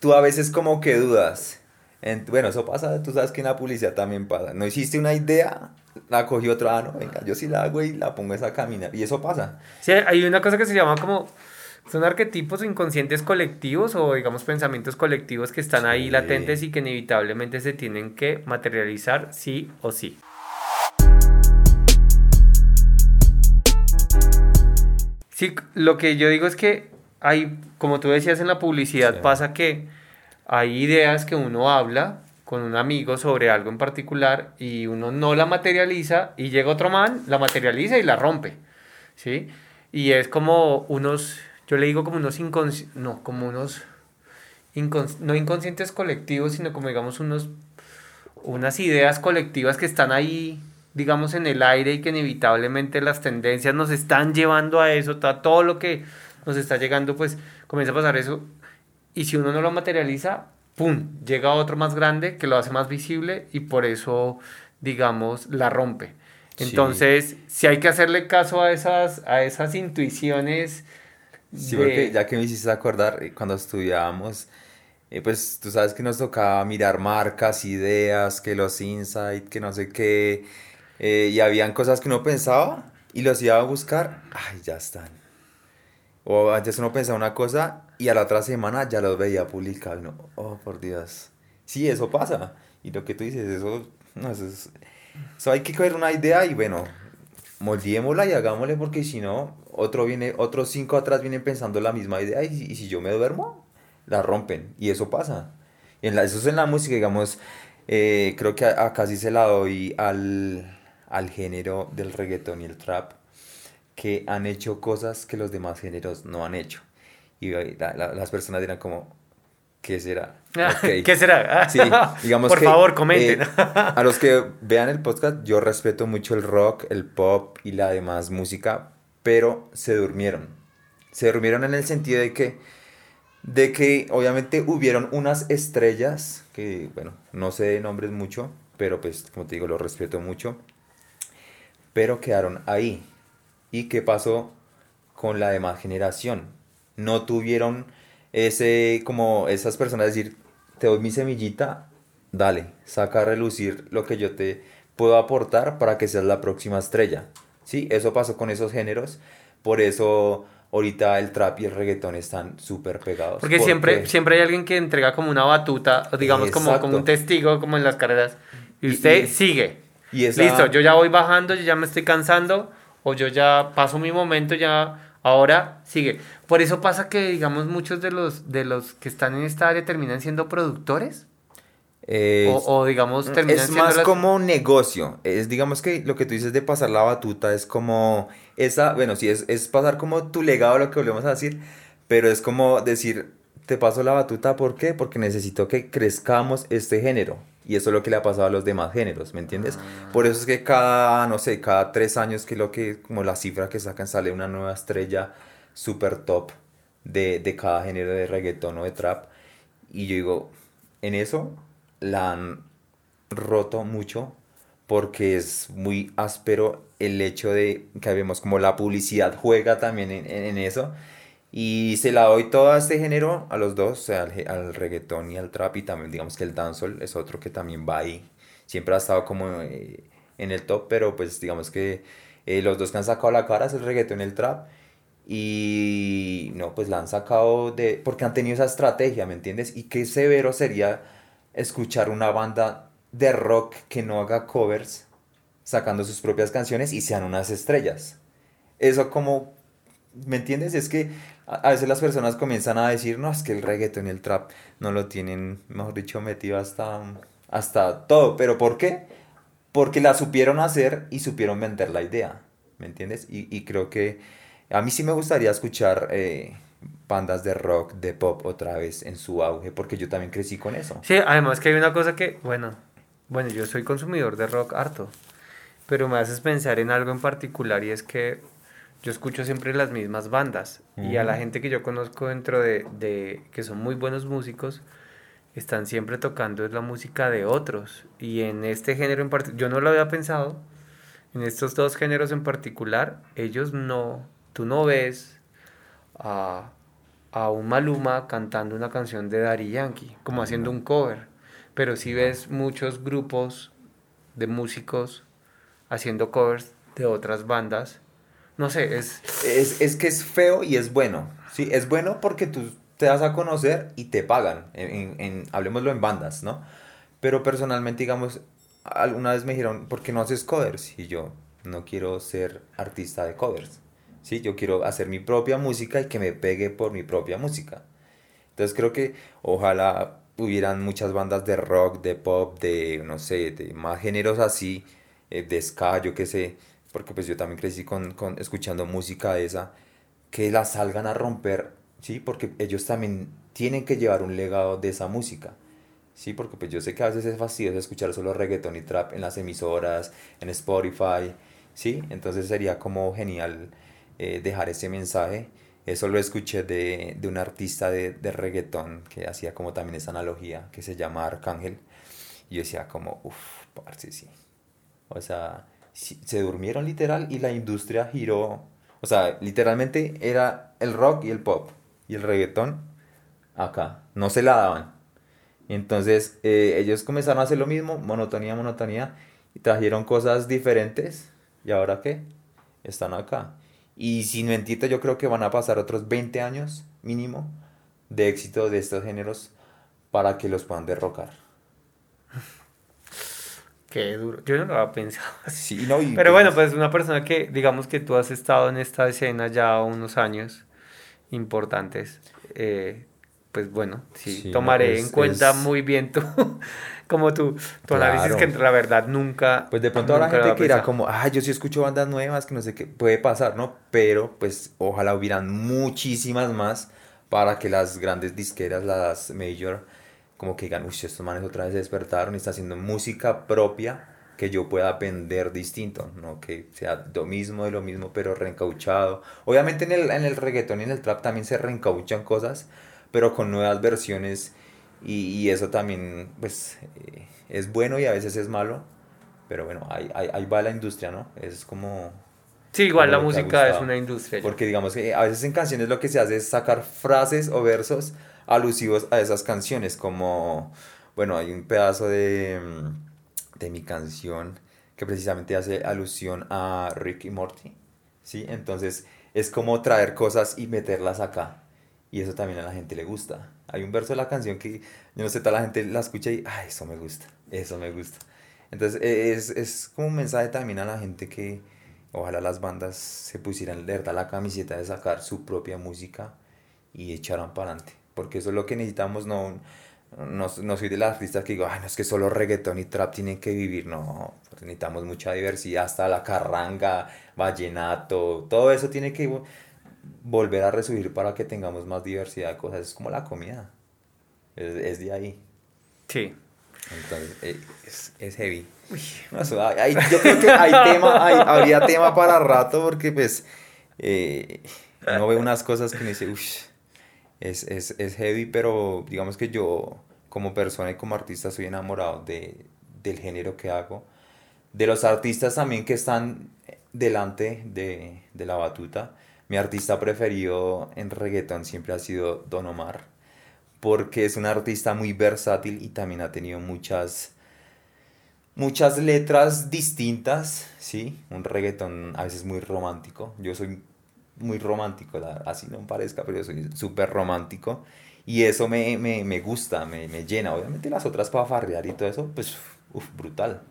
tú a veces como que dudas. bueno, eso pasa, tú sabes que en la publicidad también pasa. No hiciste una idea, la cogió otra, ah, no, venga, yo sí la hago y la pongo esa caminar. Y eso pasa. Sí, hay una cosa que se llama como son arquetipos inconscientes colectivos o digamos pensamientos colectivos que están ahí latentes y que inevitablemente se tienen que materializar sí o sí. Sí, lo que yo digo es que hay, como tú decías en la publicidad, pasa que hay ideas que uno habla con un amigo sobre algo en particular y uno no la materializa y llega otro man, la materializa y la rompe, ¿sí? Y es como unos yo le digo como unos inconscientes, no, como unos, no inconscientes colectivos, sino como digamos unos, unas ideas colectivas que están ahí, digamos, en el aire y que inevitablemente las tendencias nos están llevando a eso, todo lo que nos está llegando, pues comienza a pasar eso. Y si uno no lo materializa, ¡pum! Llega otro más grande que lo hace más visible y por eso, digamos, la rompe. Entonces, si hay que hacerle caso a esas, a esas intuiciones Sí, porque ya que me hiciste acordar, eh, cuando estudiábamos, eh, pues tú sabes que nos tocaba mirar marcas, ideas, que los insights, que no sé qué, eh, y habían cosas que uno pensaba y los iba a buscar, ay, ya están. O antes uno pensaba una cosa y a la otra semana ya los veía publicados, no, oh, por Dios. Sí, eso pasa. Y lo que tú dices, eso, no, eso, es, eso hay que coger una idea y bueno, moldeémosla y hagámosle porque si no, otro viene, otros cinco atrás vienen pensando la misma idea y, si yo me duermo, la rompen. Y eso pasa. en la, eso es en la música, digamos, eh, creo que acá sí se la doy al, al género del reggaetón y el trap, que han hecho cosas que los demás géneros no han hecho. Y las personas dirán como, ¿qué será? ¿Qué será? Sí, digamos Por favor, comenten. Eh, a los que vean el podcast, yo respeto mucho el rock, el pop y la demás música, pero se durmieron. Se durmieron en el sentido de que, de que obviamente hubieron unas estrellas, que bueno, no sé nombres mucho, pero pues como te digo, lo respeto mucho, pero quedaron ahí. ¿Y qué pasó con la demás generación? No tuvieron ese, como esas personas decir, te doy mi semillita, dale, saca a relucir lo que yo te puedo aportar para que seas la próxima estrella. Sí, eso pasó con esos géneros. Por eso ahorita el trap y el reggaetón están súper pegados. Porque, siempre, siempre hay alguien que entrega como una batuta, digamos como, como un testigo, como en las carreras. Y usted sigue. Y Listo, yo ya voy bajando, yo ya me estoy cansando, o yo ya paso mi momento, ya ahora sigue. Por eso pasa que, digamos, muchos de los, de los que están en esta área terminan siendo productores o, digamos, Es más como un negocio. Es, digamos que lo que tú dices de pasar la batuta es como. Esa, bueno, sí, es, es pasar como tu legado, lo que volvemos a decir. Pero es como decir, te paso la batuta, ¿por qué? Porque necesito que crezcamos este género. Y eso es lo que le ha pasado a los demás géneros, ¿me entiendes? Ah. Por eso es que cada, no sé, cada tres años, que lo que, como la cifra que sacan, sale una nueva estrella super top de, de cada género de reggaetón o de trap. Y yo digo, en eso la han roto mucho porque es muy áspero el hecho de que vemos como la publicidad juega también en, eso. Y se la doy todo a este género, a los dos, o sea, al, reggaetón y al trap, y también digamos que el dancehall es otro que también va ahí. Siempre ha estado como eh, en el top, pero pues digamos que eh, los dos que han sacado la cara es el reggaetón y el trap. Y no, pues la han sacado de... porque han tenido esa estrategia, ¿me entiendes? Y qué severo sería escuchar una banda de rock que no haga covers, sacando sus propias canciones y sean unas estrellas. Eso como, ¿me entiendes? Es que a veces las personas comienzan a decir, no, es que el reggaeton y el trap no lo tienen, mejor dicho, metido hasta, hasta todo. ¿Pero por qué? Porque la supieron hacer y supieron vender la idea, ¿me entiendes? Y, creo que a mí sí me gustaría escuchar... Eh, bandas de rock, de pop otra vez en su auge, porque yo también crecí con eso. Sí, además que hay una cosa que, bueno, bueno, yo soy consumidor de rock harto, pero me haces pensar en algo en particular y es que yo escucho siempre las mismas bandas y a la gente que yo conozco dentro de, de, que son muy buenos músicos, están siempre tocando la música de otros y en este género en particular, yo no lo había pensado, en estos dos géneros en particular, ellos no, tú no ves a a un Maluma cantando una canción de Daddy Yankee, como haciendo un cover. Pero si ves muchos grupos de músicos haciendo covers de otras bandas. No sé, es... Es, es que es feo y es bueno. Sí, es bueno porque tú te das a conocer y te pagan. En, en, hablemoslo en bandas, ¿no? Pero personalmente, digamos, alguna vez me dijeron, ¿por qué no haces covers? Y yo, no quiero ser artista de covers. ¿Sí? Yo quiero hacer mi propia música y que me pegue por mi propia música. Entonces creo que ojalá hubieran muchas bandas de rock, de pop, de, no sé, de más géneros así, eh, de ska, yo qué sé, porque pues yo también crecí con, con, escuchando música esa, que la salgan a romper, ¿sí? Porque ellos también tienen que llevar un legado de esa música. Sí, porque pues yo sé que a veces es fastidioso escuchar solo reggaeton y trap en las emisoras, en Spotify, ¿sí? Entonces sería como genial eh, dejar ese mensaje. Eso lo escuché de, de un artista de, de, reggaetón que hacía como también esa analogía, que se llama Arcángel. Y yo decía como, uff, parce, sí. O sea, se durmieron literal y la industria giró. O sea, literalmente era el rock y el pop. Y el reggaetón acá. No se la daban. Entonces eh, ellos comenzaron a hacer lo mismo, monotonía, monotonía. Y trajeron cosas diferentes. ¿Y ahora qué? Están acá. Y sin mentirte, yo creo que van a pasar otros 20 años mínimo de éxito de estos géneros para que los puedan derrocar. Qué duro. Yo no lo había pensado. Sí, no, y Pero bueno, pues una persona que, digamos que tú has estado en esta escena ya unos años importantes, eh, pues bueno, sí, Sí, tomaré no, es- en cuenta es- muy bien tu, como tu, tu análisis, Claro. que la verdad nunca... Pues de pronto habrá gente que dirá como, ah, yo sí escucho bandas nuevas, que no sé qué, puede pasar, ¿no? Pero pues ojalá hubieran muchísimas más para que las grandes disqueras, las major, como que digan, uy, estos manes otra vez se despertaron y están haciendo música propia que yo pueda vender distinto, no que sea lo mismo de lo mismo, pero reencauchado. Obviamente en el, en el reggaetón y en el trap también se reencauchan cosas, pero con nuevas versiones y, y eso también pues eh, es bueno y a veces es malo, pero bueno, ahí, ahí, ahí va la industria, ¿no? Es como... Sí, igual la música es una industria. Porque digamos que a veces en canciones lo que se hace es sacar frases o versos alusivos a esas canciones, como, bueno, hay un pedazo de, mm, de mi canción que precisamente hace alusión a Rick y Morty, ¿sí? Entonces es como traer cosas y meterlas acá. Y eso también a la gente le gusta. Hay un verso de la canción que, yo no sé, toda la gente la escucha y, ay, eso me gusta, eso me gusta. Entonces e- es, es como un mensaje también a la gente que ojalá las bandas se pusieran de verdad la camiseta de sacar su propia música y echaran para adelante. Porque eso es lo que necesitamos, no, no, no soy de las artistas que digo, ay, no es que solo reggaetón y trap tienen que vivir, no, necesitamos mucha diversidad, hasta la carranga, vallenato, todo eso tiene que volver a resurgir para que tengamos más diversidad de cosas, es como la comida, es, es de ahí, Sí. entonces eh, es, es heavy. No, eso, hay- yo creo que hay tema, hay- habría tema para rato porque pues eh, uno ve unas cosas que uno dice, uff, es, es, es heavy, pero digamos que yo como persona y como artista soy enamorado de, del género que hago, de los artistas también que están delante de, de la batuta. Mi artista preferido en reggaeton siempre ha sido Don Omar, porque es un artista muy versátil y también ha tenido muchas muchas letras distintas, ¿sí? Un reggaetón a veces muy romántico. Yo soy muy romántico, así no parezca, pero yo soy súper romántico. Y eso me, me, me gusta, me, me llena. Obviamente las otras para farrear y todo eso, pues, uf, brutal.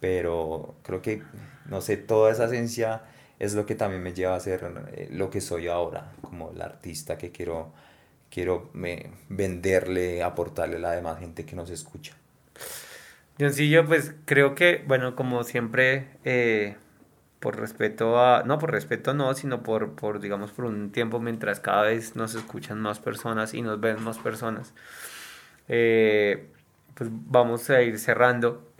Pero creo que, no sé, toda esa esencia es lo que también me lleva a ser eh, lo que soy ahora, como el artista que quiero, quiero venderle, aportarle a la demás gente que nos escucha. Johncillo, pues creo que, bueno, como siempre, eh, por respeto a, no por respeto no, sino por, por, digamos, por un tiempo mientras cada vez nos escuchan más personas y nos ven más personas, eh, pues vamos a ir cerrando.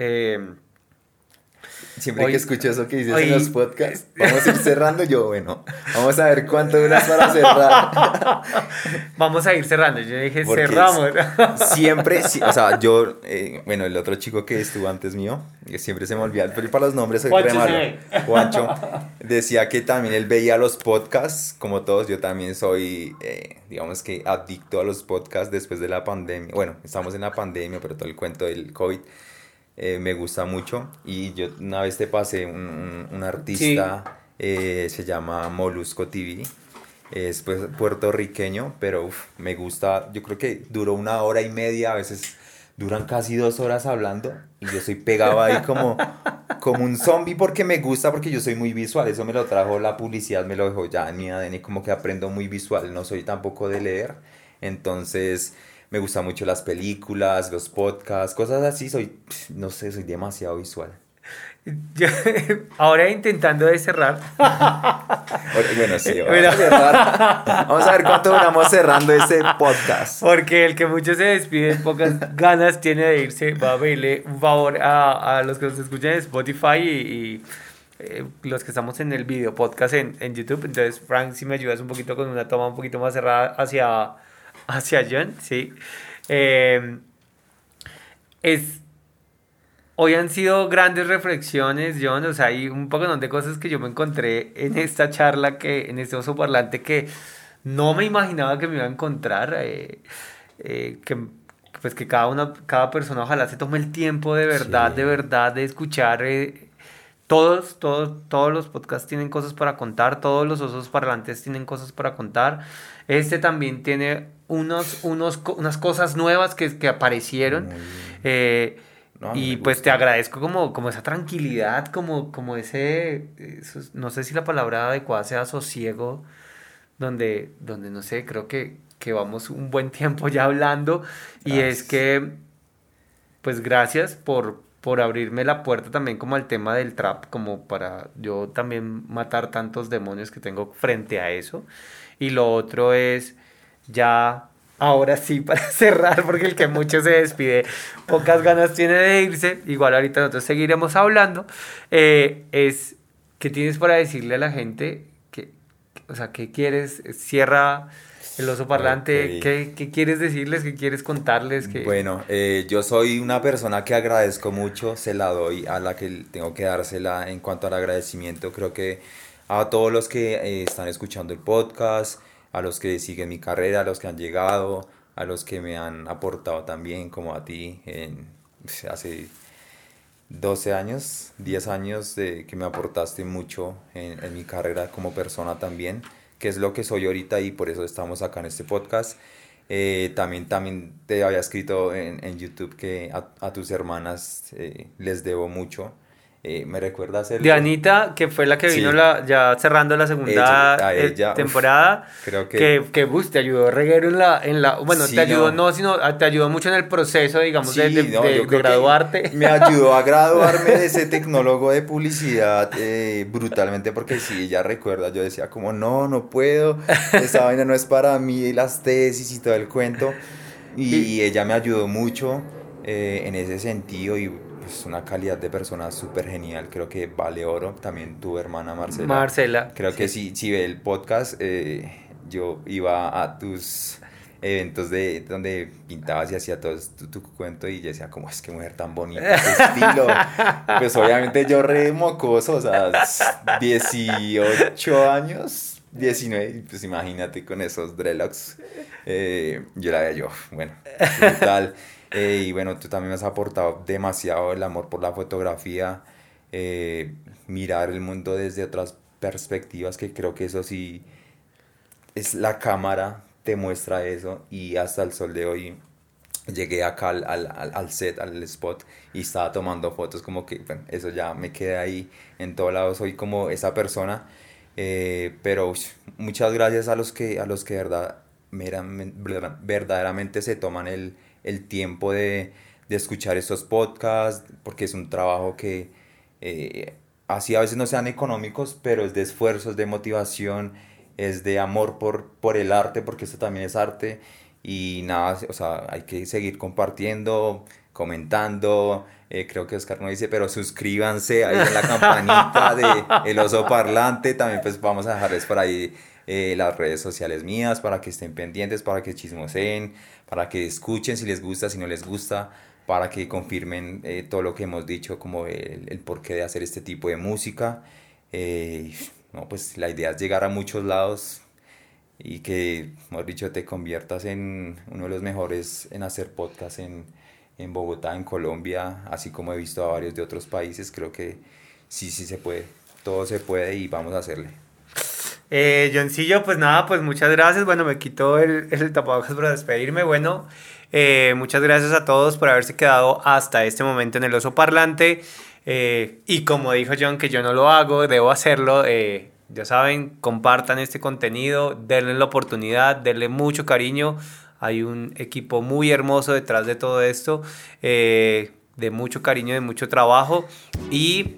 Siempre Hoy- que escucho eso que dices hoy- en los podcasts, vamos a ir cerrando. Yo, bueno, vamos a ver cuánto duras para cerrar. vamos a ir cerrando, yo dije Porque cerramos. Siempre, o sea, yo, eh, bueno, el otro chico que estuvo antes mío, que siempre se me olvida, pero para los nombres soy re malo. Juancho decía que también él veía los podcasts, como todos, yo también soy, eh, digamos que adicto a los podcasts después de la pandemia. Bueno, estamos en la pandemia, pero todo el cuento del COVID. Eh, me gusta mucho. Y yo una vez te pasé un, un- un artista, eh, se llama Molusco TV. Es pues puertorriqueño, pero uf, me gusta. Yo creo que duró una hora y media, a veces duran casi dos horas hablando. Y yo estoy pegado ahí como, como un zombie porque me gusta, porque yo soy muy visual. Eso me lo trajo la publicidad, me lo dejó ya en mi ADN, como que aprendo muy visual. No soy tampoco de leer. Entonces me gustan mucho las películas, los podcasts, cosas así. Soy, no sé, soy demasiado visual. Yo- ahora intentando de cerrar. Bueno, sí, vamos, a cerrar. Vamos a ver cuánto duramos cerrando este podcast. Porque el que mucho se despide, pocas ganas tiene de irse, va a pedirle un favor a, a los que nos escuchan en Spotify y, y, eh, los que estamos en el video podcast en, en YouTube. Entonces, Frank, si me ayudas un poquito con una toma un poquito más cerrada hacia, hacia John, sí. Eh, es, hoy han sido grandes reflexiones, John, o sea, hay un poco de cosas que yo me encontré en esta charla, que en este oso parlante que no me imaginaba que me iba a encontrar, eh, eh, que pues que cada una, cada persona ojalá se tome el tiempo de verdad, Sí. de verdad, de escuchar. eh, todos, todos, todos los podcasts tienen cosas para contar, todos los osos parlantes tienen cosas para contar. Este también tiene unos, unos, unas cosas nuevas que, que aparecieron. Eh, No, y pues te agradezco como, como esa tranquilidad, como, como ese, eso no sé si la palabra adecuada sea sosiego, donde, donde no sé, creo que, que vamos un buen tiempo ya hablando. Y es que, pues gracias por, por abrirme la puerta también como al tema del trap, como para yo también matar tantos demonios que tengo frente a eso. Y lo otro es ya, ahora sí, para cerrar, porque el que mucho se despide, pocas ganas tiene de irse, igual ahorita nosotros seguiremos hablando, eh, es, ¿qué tienes para decirle a la gente? que o sea, ¿qué quieres? Cierra el oso parlante. ¿qué, qué quieres decirles? ¿Qué quieres contarles? ¿Qué... Bueno, eh, yo soy una persona que agradezco mucho, se la doy a la que tengo que dársela en cuanto al agradecimiento. Creo que a todos los que eh, están escuchando el podcast, a los que siguen mi carrera, a los que han llegado, a los que me han aportado también, como a ti, en, pues, hace 12 años, 10 años de que me aportaste mucho en, en mi carrera como persona también, que es lo que soy ahorita y por eso estamos acá en este podcast. Eh, también, también te había escrito en, en YouTube que a, tus hermanas eh, les debo mucho. Eh, ¿Me recuerdas el Dianita, que fue la que vino Sí. la, ya cerrando la segunda Ella- eh, uf, temporada, creo que- que, que bus, te ayudó reguero en la, en la bueno, Sí, te ayudó no. no, sino ah, te ayudó mucho en el proceso, digamos, de, Sí, de- no, de- yo de creo que graduarte. Me ayudó a graduarme de ese tecnólogo de publicidad eh, brutalmente porque sí, ella recuerda, yo decía como no, no puedo, esa vaina no es para mí, las tesis y todo el cuento. Y, Y- ella me ayudó mucho eh, en ese sentido y pues una calidad de persona súper genial, creo que vale oro. También tu hermana Marcela. Marcela. Creo que si, si ve el podcast, eh, yo iba a tus eventos de donde pintabas y hacía todo tu, tu cuento y yo decía, como es que mujer tan bonita, estilo. Pues obviamente yo re mocoso, o sea, 18 años, 19, y pues imagínate con esos dreadlocks. Eh, yo la veía yo, bueno, brutal. Eh, y bueno, tú también me has aportado demasiado el amor por la fotografía, eh, mirar el mundo desde otras perspectivas, que creo que eso sí es la cámara, te muestra eso y hasta el sol de hoy llegué acá al, al, al- set, al spot y estaba tomando fotos como que, bueno, eso ya me queda ahí en todo lado, soy como esa persona, eh, pero muchas gracias a los que, a los que verdad, verdaderamente se toman el, el tiempo de, de escuchar estos podcasts, porque es un trabajo que eh, así a veces no sean económicos, pero es de esfuerzos, de motivación, es de amor por, por el arte, porque esto también es arte. Y nada, o sea, hay que seguir compartiendo, comentando. eh, creo que Oscar no dice, pero suscríbanse ahí en la campanita de El Oso Parlante. También pues vamos a dejarles por ahí eh, las redes sociales mías para que estén pendientes, para que chismoseen, para que escuchen si les gusta, si no les gusta, para que confirmen eh, todo lo que hemos dicho, como el, el porqué de hacer este tipo de música. Eh, no, pues la idea es llegar a muchos lados y que, mejor dicho, te conviertas en uno de los mejores en hacer podcast en, en Bogotá, en Colombia, así como he visto a varios de otros países, creo que sí, sí se puede, todo se puede y vamos a hacerle. Eh, Johncillo, pues nada, pues muchas gracias. Bueno, me quitó el, el tapabocas para despedirme. Bueno, eh, muchas gracias a todos por haberse quedado hasta este momento en el oso parlante. Eh, y como dijo John, que yo no lo hago, debo hacerlo. Eh, ya saben, compartan este contenido, denle la oportunidad, denle mucho cariño. Hay un equipo muy hermoso detrás de todo esto, eh, de mucho cariño, de mucho trabajo. Y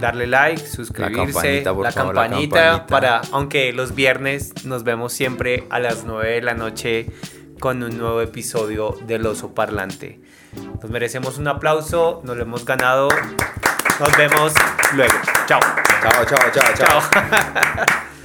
darle like, suscribirse, campanita, la, favor, la campanita, campanita. para, aunque los viernes nos vemos siempre a las 9 de la noche con un nuevo episodio del oso parlante. Nos merecemos un aplauso, nos lo hemos ganado. Nos vemos luego. Chao. Chao, chao, chao, chao. Chao.